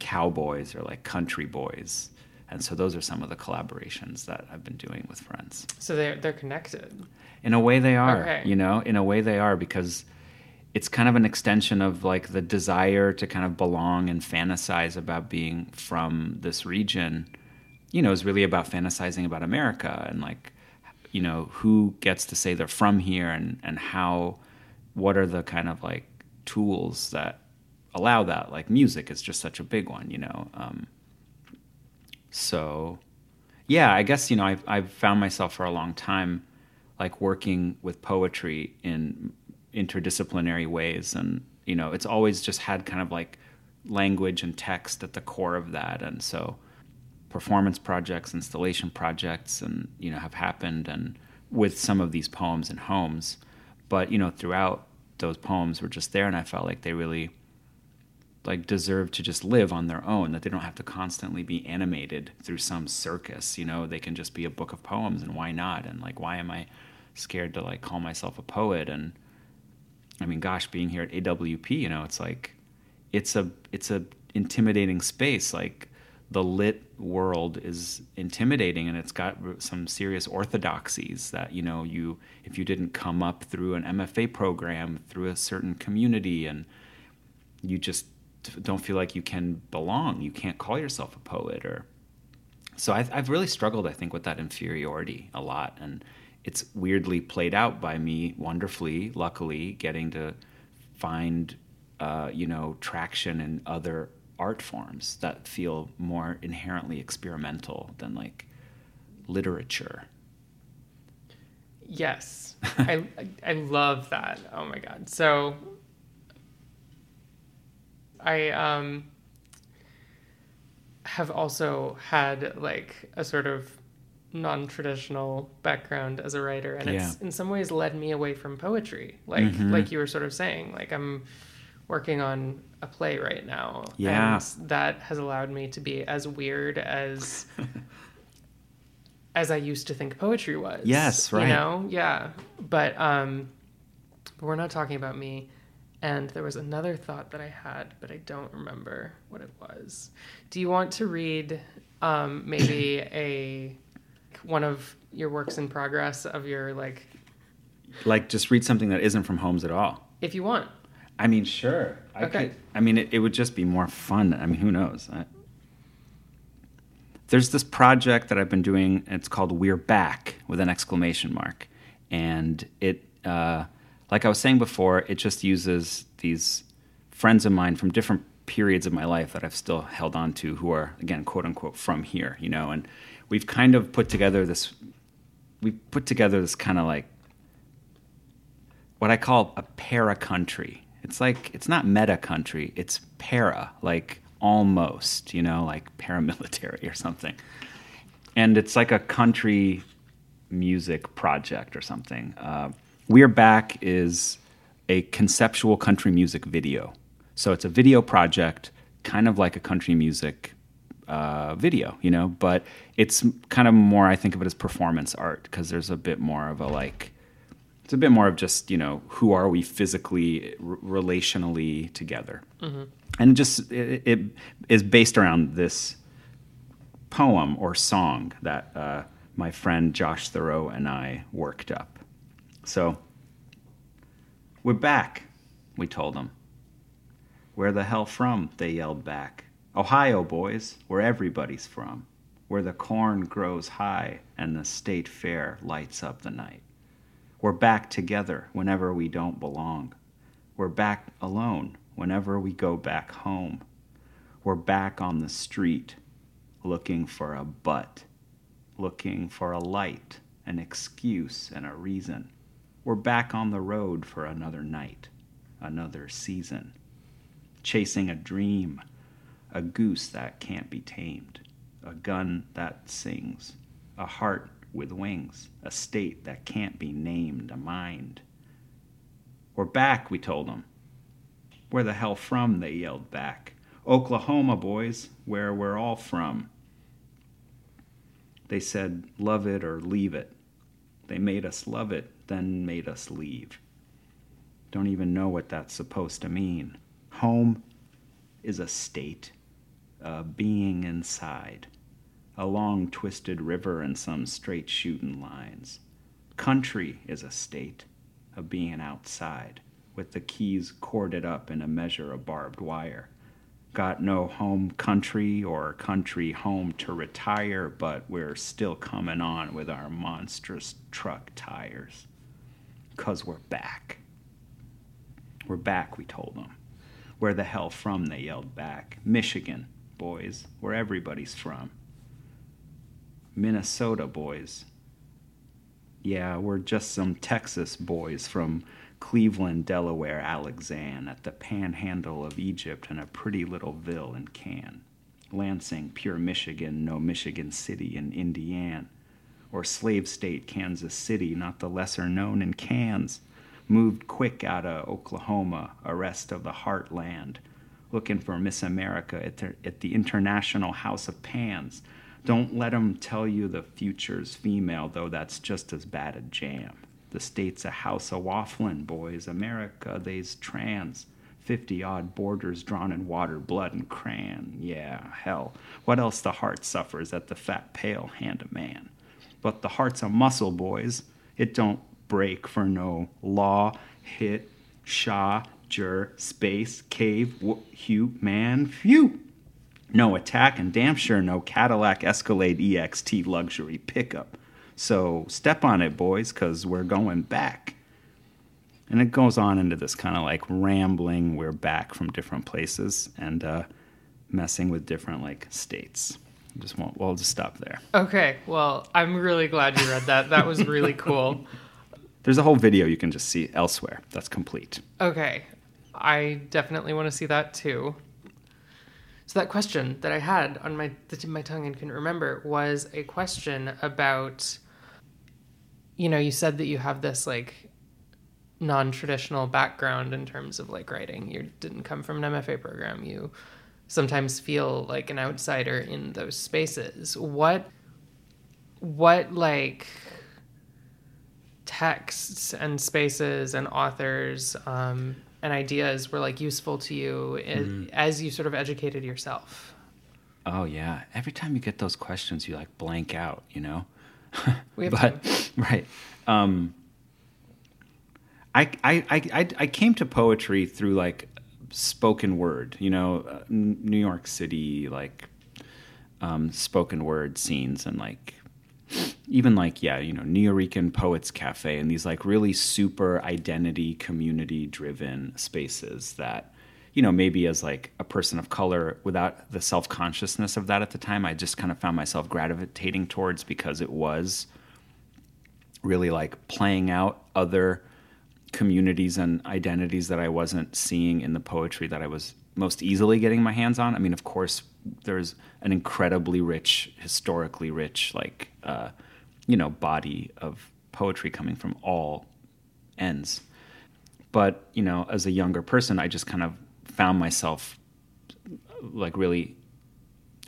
cowboys or like country boys. And so those are some of the collaborations that I've been doing with friends. So they're they're connected. In a way, they are, Okay. you know, in a way, they are because it's kind of an extension of like the desire to kind of belong and fantasize about being from this region, you know, is really about fantasizing about America and like, you know, who gets to say they're from here and, and how, what are the kind of like tools that allow that? Like music is just such a big one, you know. Um, so, yeah, I guess you know I've I've found myself for a long time, like working with poetry in interdisciplinary ways, and you know it's always just had kind of like language and text at the core of that, and so performance projects, installation projects, and you know have happened, and with some of these poems and homes, but you know throughout those poems were just there, and I felt like they really like deserve to just live on their own that they don't have to constantly be animated through some circus. You know they can just be a book of poems and why not? And like why am i scared to like call myself a poet? And i mean gosh being here at awp you know it's like it's a it's a intimidating space. Like the lit world is intimidating and it's got some serious orthodoxies that you know you if you didn't come up through an MFA program through a certain community and you just don't feel like you can belong you can't call yourself a poet or so I've, I've really struggled i think with that inferiority a lot. And it's weirdly played out by me wonderfully luckily getting to find uh, you know traction in other art forms that feel more inherently experimental than like literature. Yes, I I love that. Oh my god! So I um have also had like a sort of non-traditional background as a writer and Yeah. it's in some ways led me away from poetry like Mhm. like you were sort of saying like i'm working on a play right now Yeah. and that has allowed me to be as weird as as i used to think poetry was Yes, right. you know yeah but um but we're not talking about me and there was another thought that i had but i don't remember what it was do you want to read um maybe a one of your works in progress of your like Like just read something that isn't from Homes at all. if you want I mean, sure. I Okay. could. I mean, it, it would just be more fun. I mean, who knows? I, there's this project that I've been doing. It's called "We're Back" with an exclamation mark, and it, uh, like I was saying before, it just uses these friends of mine from different periods of my life that I've still held on to, who are again, quote unquote, from here. You know, and we've kind of put together this. We put together this kind of like what I call a para country. It's like it's not meta country, it's para, like almost, you know, like paramilitary or something. And it's like a country music project or something. Uh, We're Back is a conceptual country music video. So it's a video project, kind of like a country music uh, video, you know, but it's kind of more, I think of it as performance art because there's a bit more of a like, it's a bit more of just you know who are we physically r- relationally together. And it just it, it is based around this poem or song that uh, my friend josh thoreau and i worked up. So we're back we told them where the hell from? They yelled back ohio boys where everybody's from where the corn grows high and the state fair lights up the night we're back together whenever we don't belong. We're back alone whenever we go back home. We're back on the street looking for a butt, looking for a light, an excuse, and a reason. We're back on the road for another night, another season. Chasing a dream, a goose that can't be tamed, a gun that sings, a heart with wings, a state that can't be named, a mind. We're back, we told them. Where the hell from? They yelled back. Oklahoma, boys, where we're all from. They said, love it or leave it. They made us love it, then made us leave. Don't even know what that's supposed to mean. Home is a state, a being inside a long twisted river and some straight shooting lines. Country is a state, a being outside, with the keys corded up in a measure of barbed wire. Got no home country or country home to retire, but we're still coming on with our monstrous truck tires. 'Cause we're back. We're back, we told them. Where the hell from? They yelled back. Michigan, boys, where everybody's from. Minnesota boys. Yeah, we're just some Texas boys from Cleveland, Delaware, Alexandria, at the panhandle of Egypt, and a pretty little ville in Can. Lansing, pure Michigan, no Michigan City in Indiana. Or slave state Kansas City, not the lesser known in cans. Moved quick out of Oklahoma, arrest of the heartland. Looking for Miss America at the, at the International House of Pans. Don't let 'em tell you the future's female, though that's just as bad a jam. The state's a house of wafflin', boys. America, they's trans. Fifty odd borders drawn in water, blood, and crayon. Yeah, hell. What else the heart suffers at the fat, pale hand of man? But the heart's a muscle, boys. It don't break for no law, hit, shaw, space, cave, wh- hue, man, phew. No attack, and damn sure no Cadillac Escalade EXT luxury pickup. So step on it, boys, because we're going back. And it goes on into this kind of like rambling, we're back from different places and uh, messing with different like states. Just won't, we'll just stop there. Okay, well, I'm really glad you read that. That was really cool. There's a whole video you can just see elsewhere that's complete. Okay, I definitely want to see that too. So that question that I had on my the tip of my tongue and couldn't remember was a question about you know, you said that you have this like non-traditional background in terms of like writing. You didn't come from an MFA program. You sometimes feel like an outsider in those spaces. What what like texts and spaces and authors um, and ideas were like useful to you i- as you sort of educated yourself? Oh yeah. Every time you get those questions, you like blank out, you know. We have but right. Um, I, I I I I came to poetry through like spoken word, you know, uh, New York City like um, spoken word scenes and like even like yeah, you know, Nuyorican Poets Cafe and these like really super identity community driven spaces that you know maybe as like a person of color without the self consciousness of that at the time, I just kind of found myself gravitating towards because it was really like playing out other communities and identities that I wasn't seeing in the poetry that I was most easily getting my hands on. I mean, of course, there's an incredibly rich, historically rich, like, uh, you know, body of poetry coming from all ends. But, you know, as a younger person, I just kind of found myself like really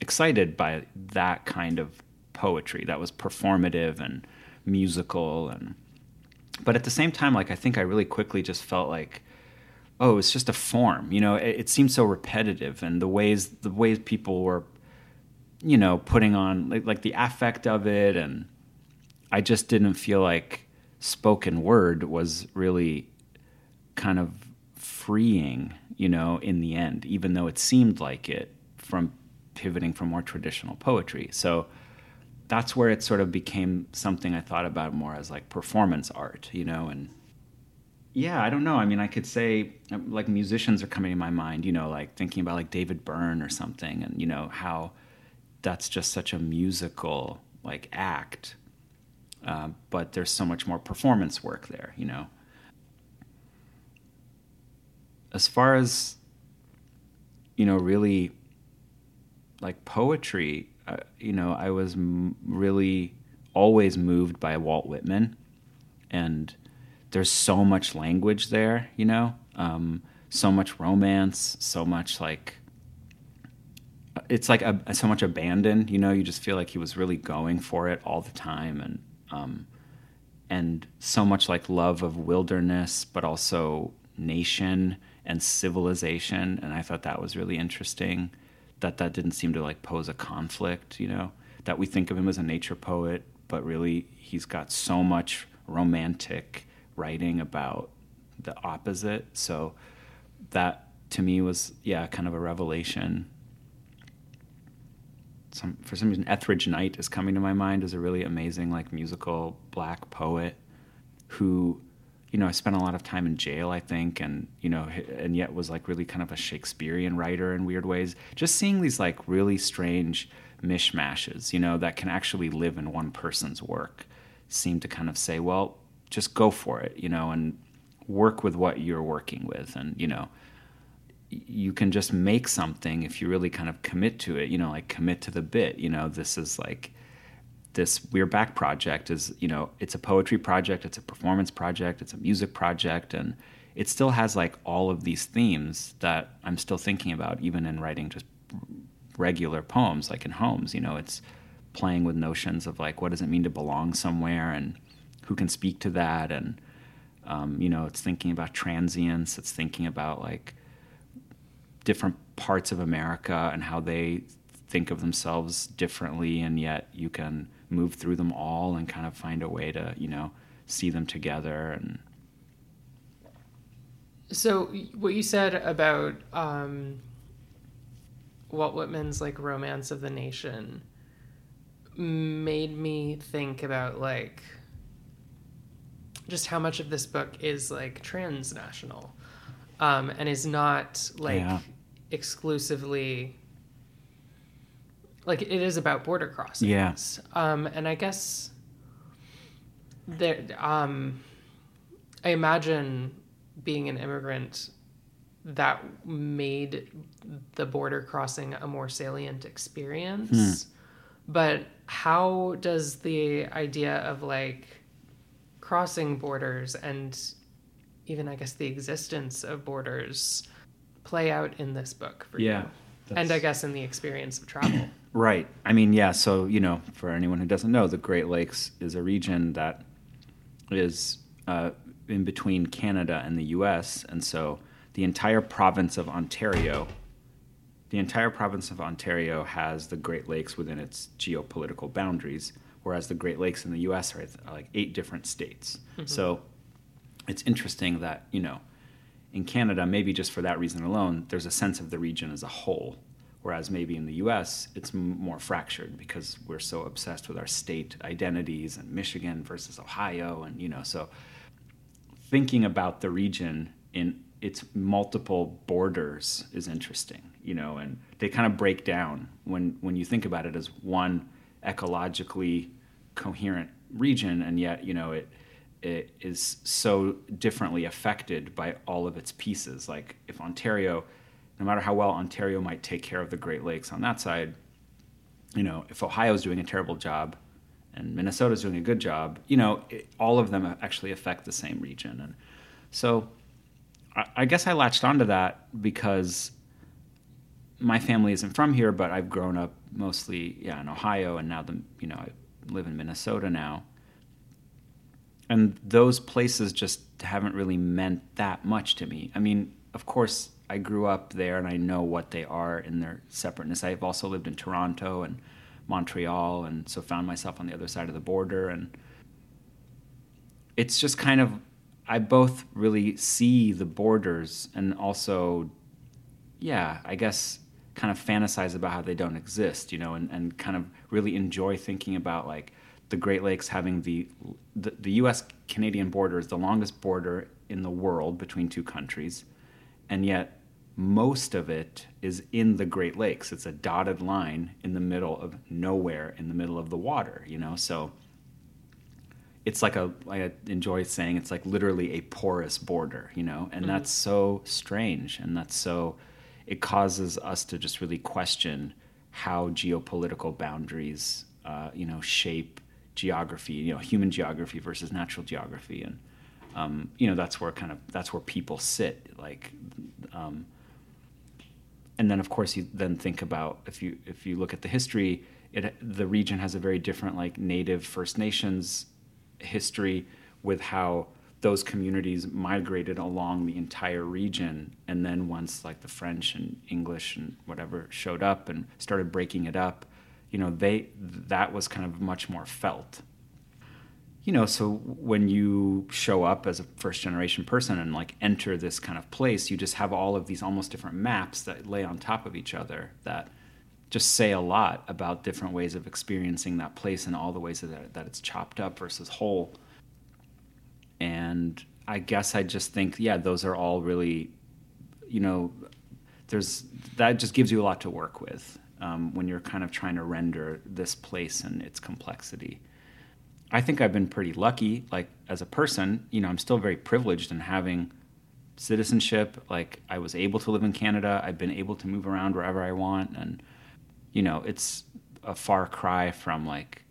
excited by that kind of poetry that was performative and musical and but at the same time like i think i really quickly just felt like oh it's just a form you know it, it seemed so repetitive and the ways the ways people were you know putting on like, like the affect of it and i just didn't feel like spoken word was really kind of freeing you know in the end even though it seemed like it from pivoting from more traditional poetry. So that's where it sort of became something I thought about more as like performance art, you know, and yeah, I don't know. I mean, I could say um, like musicians are coming to my mind, you know, like thinking about like David Byrne or something, and you know how that's just such a musical like act, uh, but there's so much more performance work there, you know. As far as you know, really like poetry, uh, you know, I was m- really always moved by Walt Whitman, and there's so much language there, you know, um, so much romance, so much like it's like a, so much abandon, you know. You just feel like he was really going for it all the time, and um, and so much like love of wilderness, but also nation and civilization, and I thought that was really interesting that that didn't seem to like pose a conflict, you know, that we think of him as a nature poet, but really he's got so much romantic writing about the opposite. So that to me was, yeah, kind of a revelation. Some, for some reason, Etheridge Knight is coming to my mind as a really amazing, like, musical black poet who you know, I spent a lot of time in jail, I think, and you know, and yet was like really kind of a Shakespearean writer in weird ways. Just seeing these like really strange mishmashes, you know, that can actually live in one person's work, seemed to kind of say, well, just go for it, you know, and work with what you're working with, and you know, you can just make something if you really kind of commit to it, you know, like commit to the bit, you know, this is like this We're Back project is, you know, it's a poetry project, it's a performance project, it's a music project, and it still has like all of these themes that I'm still thinking about, even in writing just regular poems, like in Homes. You know, it's playing with notions of like what does it mean to belong somewhere and who can speak to that, and um, you know, it's thinking about transience, it's thinking about like different parts of America and how they think of themselves differently, and yet you can move through them all and kind of find a way to, you know, see them together. And so what you said about um, Walt Whitman's like Romance of the Nation made me think about like just how much of this book is like transnational um, and is not like yeah. exclusively like it is about border crossings. Yeah. Um, and I guess there um, I imagine being an immigrant that made the border crossing a more salient experience. Hmm. But how does the idea of like crossing borders and even I guess the existence of borders play out in this book for yeah, you? And I guess in the experience of travel. right. I mean, yeah, so, you know, for anyone who doesn't know, the Great Lakes is a region that is uh, in between Canada and the US. And so the entire province of Ontario, the entire province of Ontario has the Great Lakes within its geopolitical boundaries, whereas the Great Lakes in the US are like eight different states. Mm-hmm. So it's interesting that, you know, in Canada, maybe just for that reason alone, there's a sense of the region as a whole. Whereas maybe in the US, it's m- more fractured because we're so obsessed with our state identities and Michigan versus Ohio. And, you know, so thinking about the region in its multiple borders is interesting, you know, and they kind of break down when when you think about it as one ecologically coherent region, and yet you know it it is so differently affected by all of its pieces. Like if Ontario, no matter how well Ontario might take care of the Great Lakes on that side, you know, if Ohio is doing a terrible job, and Minnesota's doing a good job, you know, it, all of them actually affect the same region. And so I, I guess I latched onto that because my family isn't from here, but I've grown up mostly yeah in Ohio, and now the you know I live in Minnesota now. And those places just haven't really meant that much to me. I mean, of course, I grew up there and I know what they are in their separateness. I've also lived in Toronto and Montreal, and so found myself on the other side of the border. And it's just kind of, I both really see the borders and also, yeah, I guess kind of fantasize about how they don't exist, you know, and, and kind of really enjoy thinking about like the Great Lakes having the, the, the US Canadian border is the longest border in the world between two countries. And yet, most of it is in the Great Lakes. It's a dotted line in the middle of nowhere, in the middle of the water, you know? So it's like a, I enjoy saying it's like literally a porous border, you know? And mm-hmm. that's so strange. And that's so, it causes us to just really question how geopolitical boundaries, uh, you know, shape geography, you know, human geography versus natural geography. And, um, you know, that's where kind of, that's where people sit. Like, um, and then of course you then think about if you if you look at the history it the region has a very different like native first nations history with how those communities migrated along the entire region and then once like the french and english and whatever showed up and started breaking it up you know they that was kind of much more felt you know, so when you show up as a first generation person and like enter this kind of place, you just have all of these almost different maps that lay on top of each other that just say a lot about different ways of experiencing that place and all the ways that, that it's chopped up versus whole. And I guess I just think, yeah, those are all really, you know, there's that just gives you a lot to work with um, when you're kind of trying to render this place and its complexity. I think I've been pretty lucky. Like as a person, you know, I'm still very privileged in having citizenship. Like I was able to live in Canada. I've been able to move around wherever I want, and you know, it's a far cry from like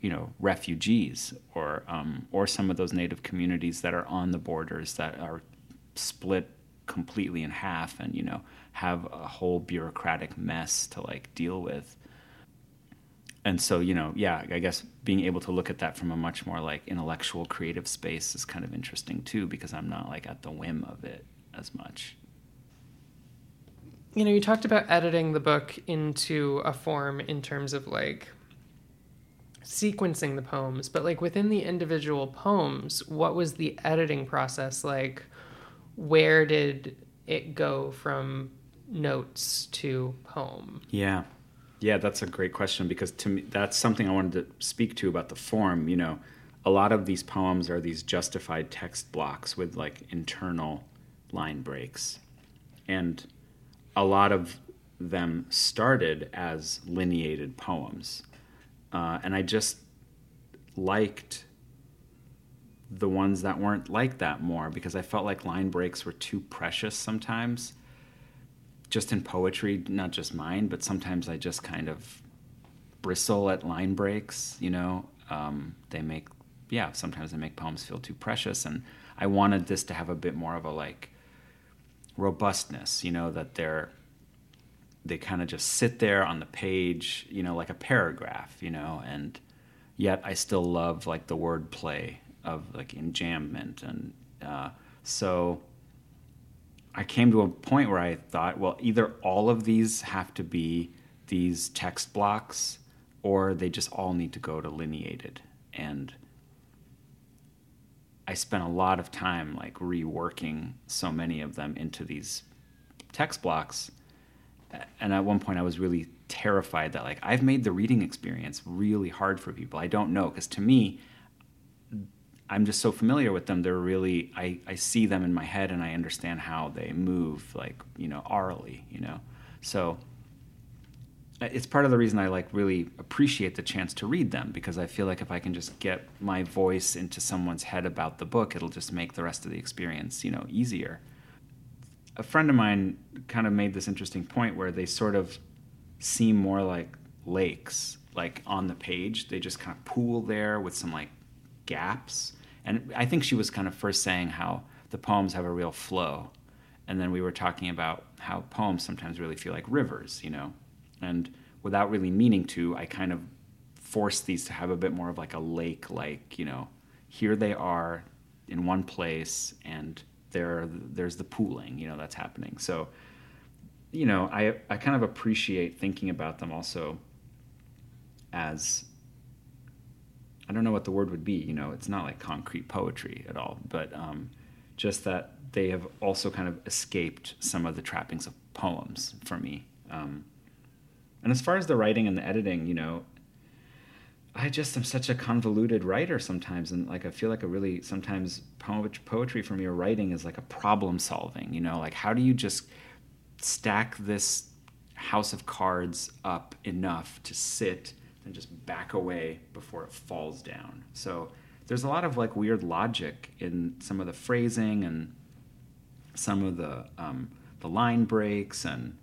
you know refugees or um, or some of those native communities that are on the borders that are split completely in half and you know have a whole bureaucratic mess to like deal with. And so you know yeah i guess being able to look at that from a much more like intellectual creative space is kind of interesting too because i'm not like at the whim of it as much. You know, you talked about editing the book into a form in terms of like sequencing the poems, but like within the individual poems, what was the editing process like? Where did it go from notes to poem? Yeah. Yeah, that's a great question because to me, that's something I wanted to speak to about the form. You know, a lot of these poems are these justified text blocks with like internal line breaks. And a lot of them started as lineated poems. Uh, and I just liked the ones that weren't like that more because I felt like line breaks were too precious sometimes. Just in poetry, not just mine, but sometimes I just kind of bristle at line breaks. You know, um, they make, yeah, sometimes they make poems feel too precious. And I wanted this to have a bit more of a like robustness, you know, that they're they kind of just sit there on the page, you know, like a paragraph, you know, and yet I still love like the word play of like enjambment. And uh, so I came to a point where I thought, well, either all of these have to be these text blocks or they just all need to go to lineated. And I spent a lot of time like reworking so many of them into these text blocks and at one point I was really terrified that like I've made the reading experience really hard for people. I don't know because to me I'm just so familiar with them. They're really I, I see them in my head and I understand how they move like, you know, orally, you know. So uh, it's part of the reason I like really appreciate the chance to read them because I feel like if I can just get my voice into someone's head about the book, it'll just make the rest of the experience, you know, easier a friend of mine kind of made this interesting point where they sort of seem more like lakes, like on the page. They just kind of pool there with some like gaps. And I think she was kind of first saying how the poems have a real flow. And then we were talking about how poems sometimes really feel like rivers, you know. And without really meaning to, I kind of forced these to have a bit more of like a lake like, you know, here they are in one place and there there's the pooling you know that's happening. So you know i i kind of appreciate thinking about them also as i don't know what the word would be you know it's not like concrete poetry at all but um, just that they have also kind of escaped some of the trappings of poems for me. Um, and as far as the writing and the editing you know I just am such a convoluted writer sometimes, and like I feel like a really sometimes poetry from your writing is like a problem solving. You know, like how do you just stack this house of cards up enough to sit and just back away before it falls down? So there's a lot of like weird logic in some of the phrasing and some of the um, the line breaks and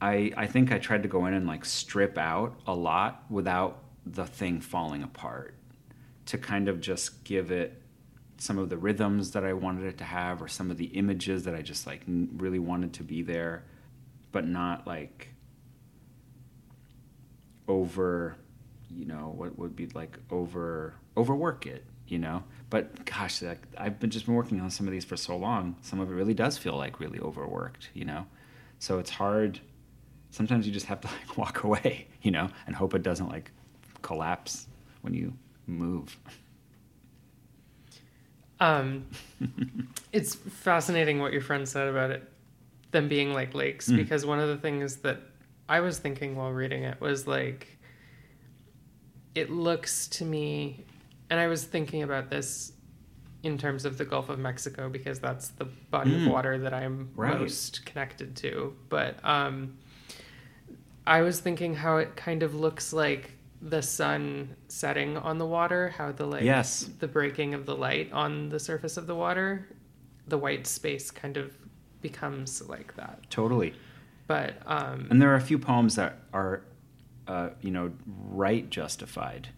I I think I tried to go in and like strip out a lot without the thing falling apart to kind of just give it some of the rhythms that I wanted it to have or some of the images that I just like really wanted to be there but not like over you know what would be like over overwork it you know? But gosh like, I've been just been working on some of these for so long some of it really does feel like really overworked you know? So it's hard sometimes you just have to like walk away you know and hope it doesn't like collapse when you move. Um, it's fascinating what your friend said about it, them being like lakes, mm. because one of the things that I was thinking while reading it was like, it looks to me, and I was thinking about this in terms of the Gulf of Mexico because that's the body mm. of water that I'm right. most connected to. But um, I was thinking how it kind of looks like the sun setting on the water, how the like yes. the breaking of the light on the surface of the water, the white space kind of becomes like that. Totally. But um and there are a few poems that are uh, you know, right justified.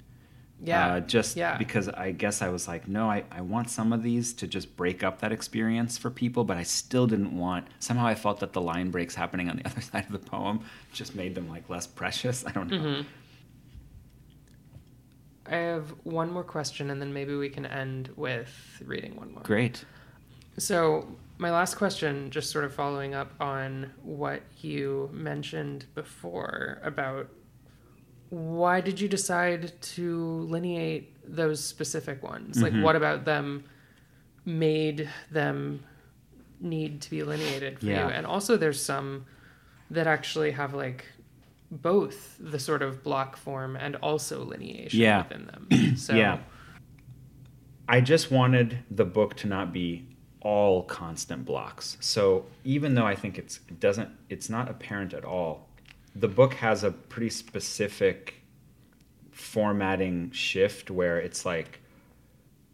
Yeah. Uh, just yeah. because I guess I was like, no, I, I want some of these to just break up that experience for people, but I still didn't want. Somehow I felt that the line breaks happening on the other side of the poem just made them like less precious. I don't know. Mm-hmm. I have one more question, and then maybe we can end with reading one more. Great. So, my last question, just sort of following up on what you mentioned before about why did you decide to lineate those specific ones? Mm-hmm. Like, what about them made them need to be lineated for Yeah. you? And also, there's some that actually have like both the sort of block form and also lineation Yeah. within them. So, Yeah. I just wanted the book to not be all constant blocks. So even though I think it's it doesn't it's not apparent at all, the book has a pretty specific formatting shift where it's like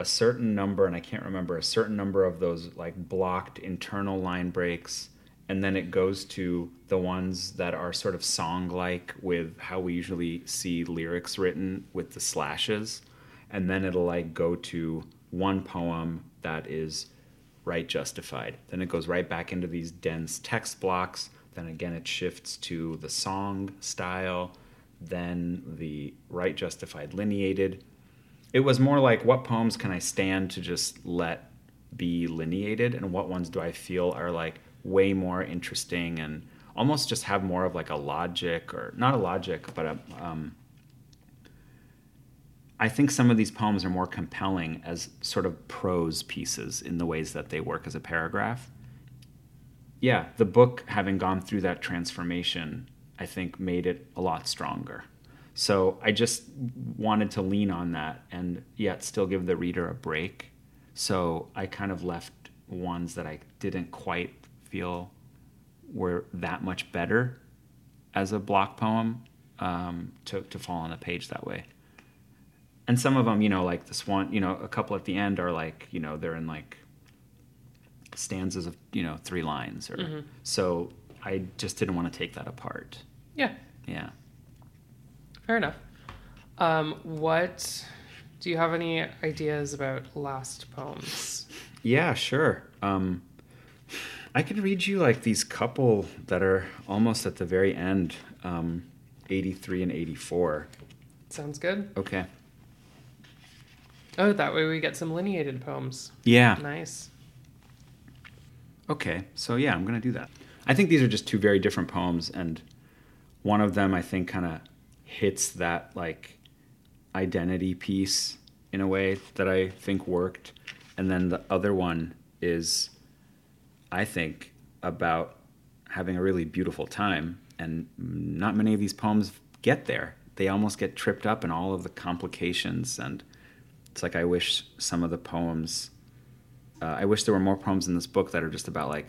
a certain number and I can't remember a certain number of those like blocked internal line breaks and then it goes to the ones that are sort of song like with how we usually see lyrics written with the slashes. And then it'll like go to one poem that is right justified. Then it goes right back into these dense text blocks. Then again it shifts to the song style. Then the right justified lineated. It was more like what poems can I stand to just let be lineated? And what ones do I feel are like way more interesting and almost just have more of like a logic or not a logic but a um, I think some of these poems are more compelling as sort of prose pieces in the ways that they work as a paragraph. Yeah, the book having gone through that transformation, I think made it a lot stronger. So I just wanted to lean on that and yet still give the reader a break. So I kind of left ones that I didn't quite feel were that much better as a block poem um, to, to fall on the page that way. And some of them, you know, like the swan, you know, a couple at the end are like, you know, they're in like stanzas of, you know, three lines. Or so I just didn't want to take that apart. yeah, Yeah. fair enough. Um, what do you have any ideas about last poems? Yeah, sure. Um, I could read you like these couple that are almost at the very end, um, 83 and 84. Sounds good. Okay. Oh, that way we get some lineated poems. Yeah. Nice. Okay. So yeah, I'm going to do that. I think these are just two very different poems, and one of them I think kind of hits that like identity piece in a way that I think worked, and then the other one is, I think, about having a really beautiful time, and not many of these poems get there. They almost get tripped up in all of the complications, and it's like I wish some of the poems uh, I wish there were more poems in this book that are just about like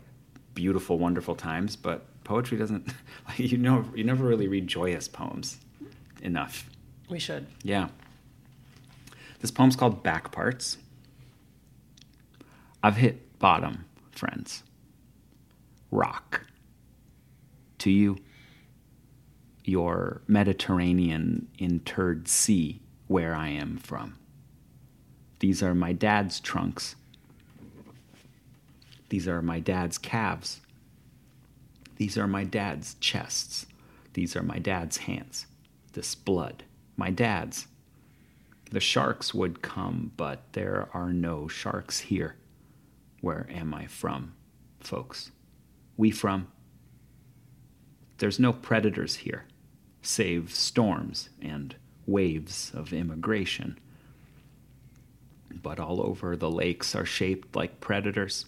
beautiful, wonderful times. But poetry doesn't, like, you know, you never really read joyous poems enough. We should. Yeah. This poem's called Back Parts. I've hit bottom, friends. Rock. To you, your Mediterranean interred sea where I am from. These are my dad's trunks. These are my dad's calves. These are my dad's chests. These are my dad's hands. This blood, my dad's. The sharks would come, but there are no sharks here. Where am I from, folks? We from? There's no predators here, save storms and waves of immigration. But all over the lakes are shaped like predators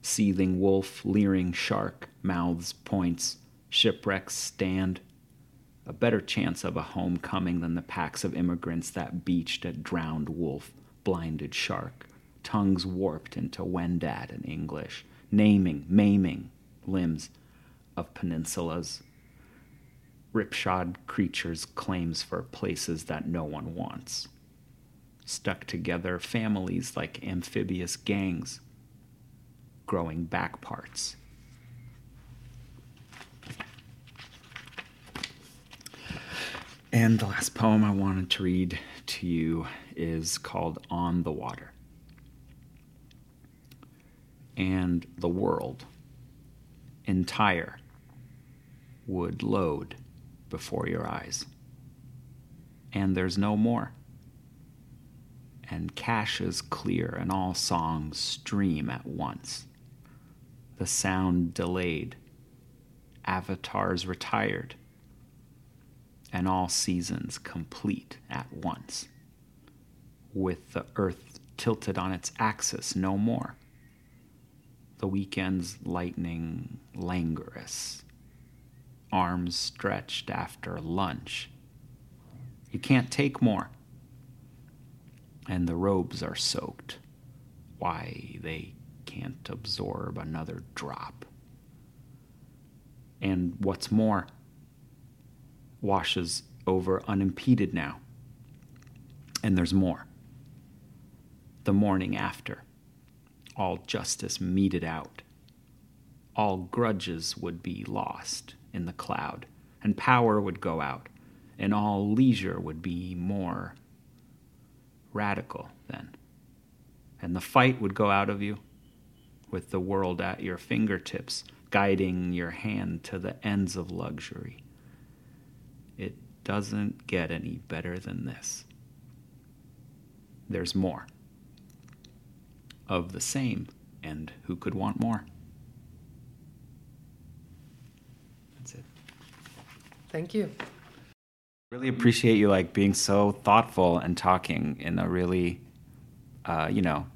seething wolf, leering shark, mouths, points, shipwrecks stand. A better chance of a homecoming than the packs of immigrants that beached at drowned wolf, blinded shark, tongues warped into Wendat and English, naming, maiming limbs of peninsulas. Ripshod creatures' claims for places that no one wants. Stuck together families like amphibious gangs, growing back parts. And the last poem I wanted to read to you is called On the Water. And the world entire would load before your eyes. And there's no more. and caches clear, and all songs stream at once. The sound delayed, avatars retired, and all seasons complete at once, with the earth tilted on its axis no more. The weekend's lightning languorous, arms stretched after lunch. You can't take more and the robes are soaked. Why, they can't absorb another drop. And what's more, washes over unimpeded now. And there's more. The morning after, all justice meted out. All grudges would be lost in the cloud, and power would go out, and all leisure would be more radical then. And the fight would go out of you with the world at your fingertips, guiding your hand to the ends of luxury. It doesn't get any better than this. There's more. Of the same, and who could want more? That's it. Thank you. Really appreciate you like being so thoughtful and talking in a really, uh, you know,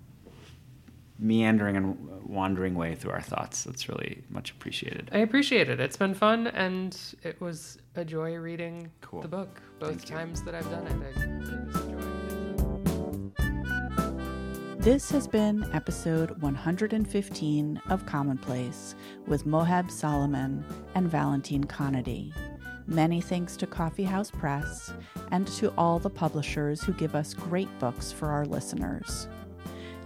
meandering and wandering way through our thoughts. That's really much appreciated. I appreciate it. It's been fun, and it was a joy reading Cool. the book both Thank you. times that I've done it. I, This has been episode 115 of Commonplace with Moheb Soliman and Valentine Conaty. Many thanks to Coffee House Press and to all the publishers who give us great books for our listeners.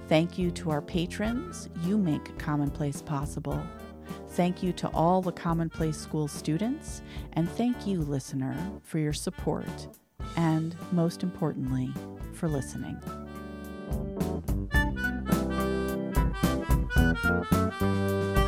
Thank you to our patrons. You make Commonplace possible. Thank you to all the Commonplace School students. And thank you, listener, for your support. And most importantly, for listening. Thank you.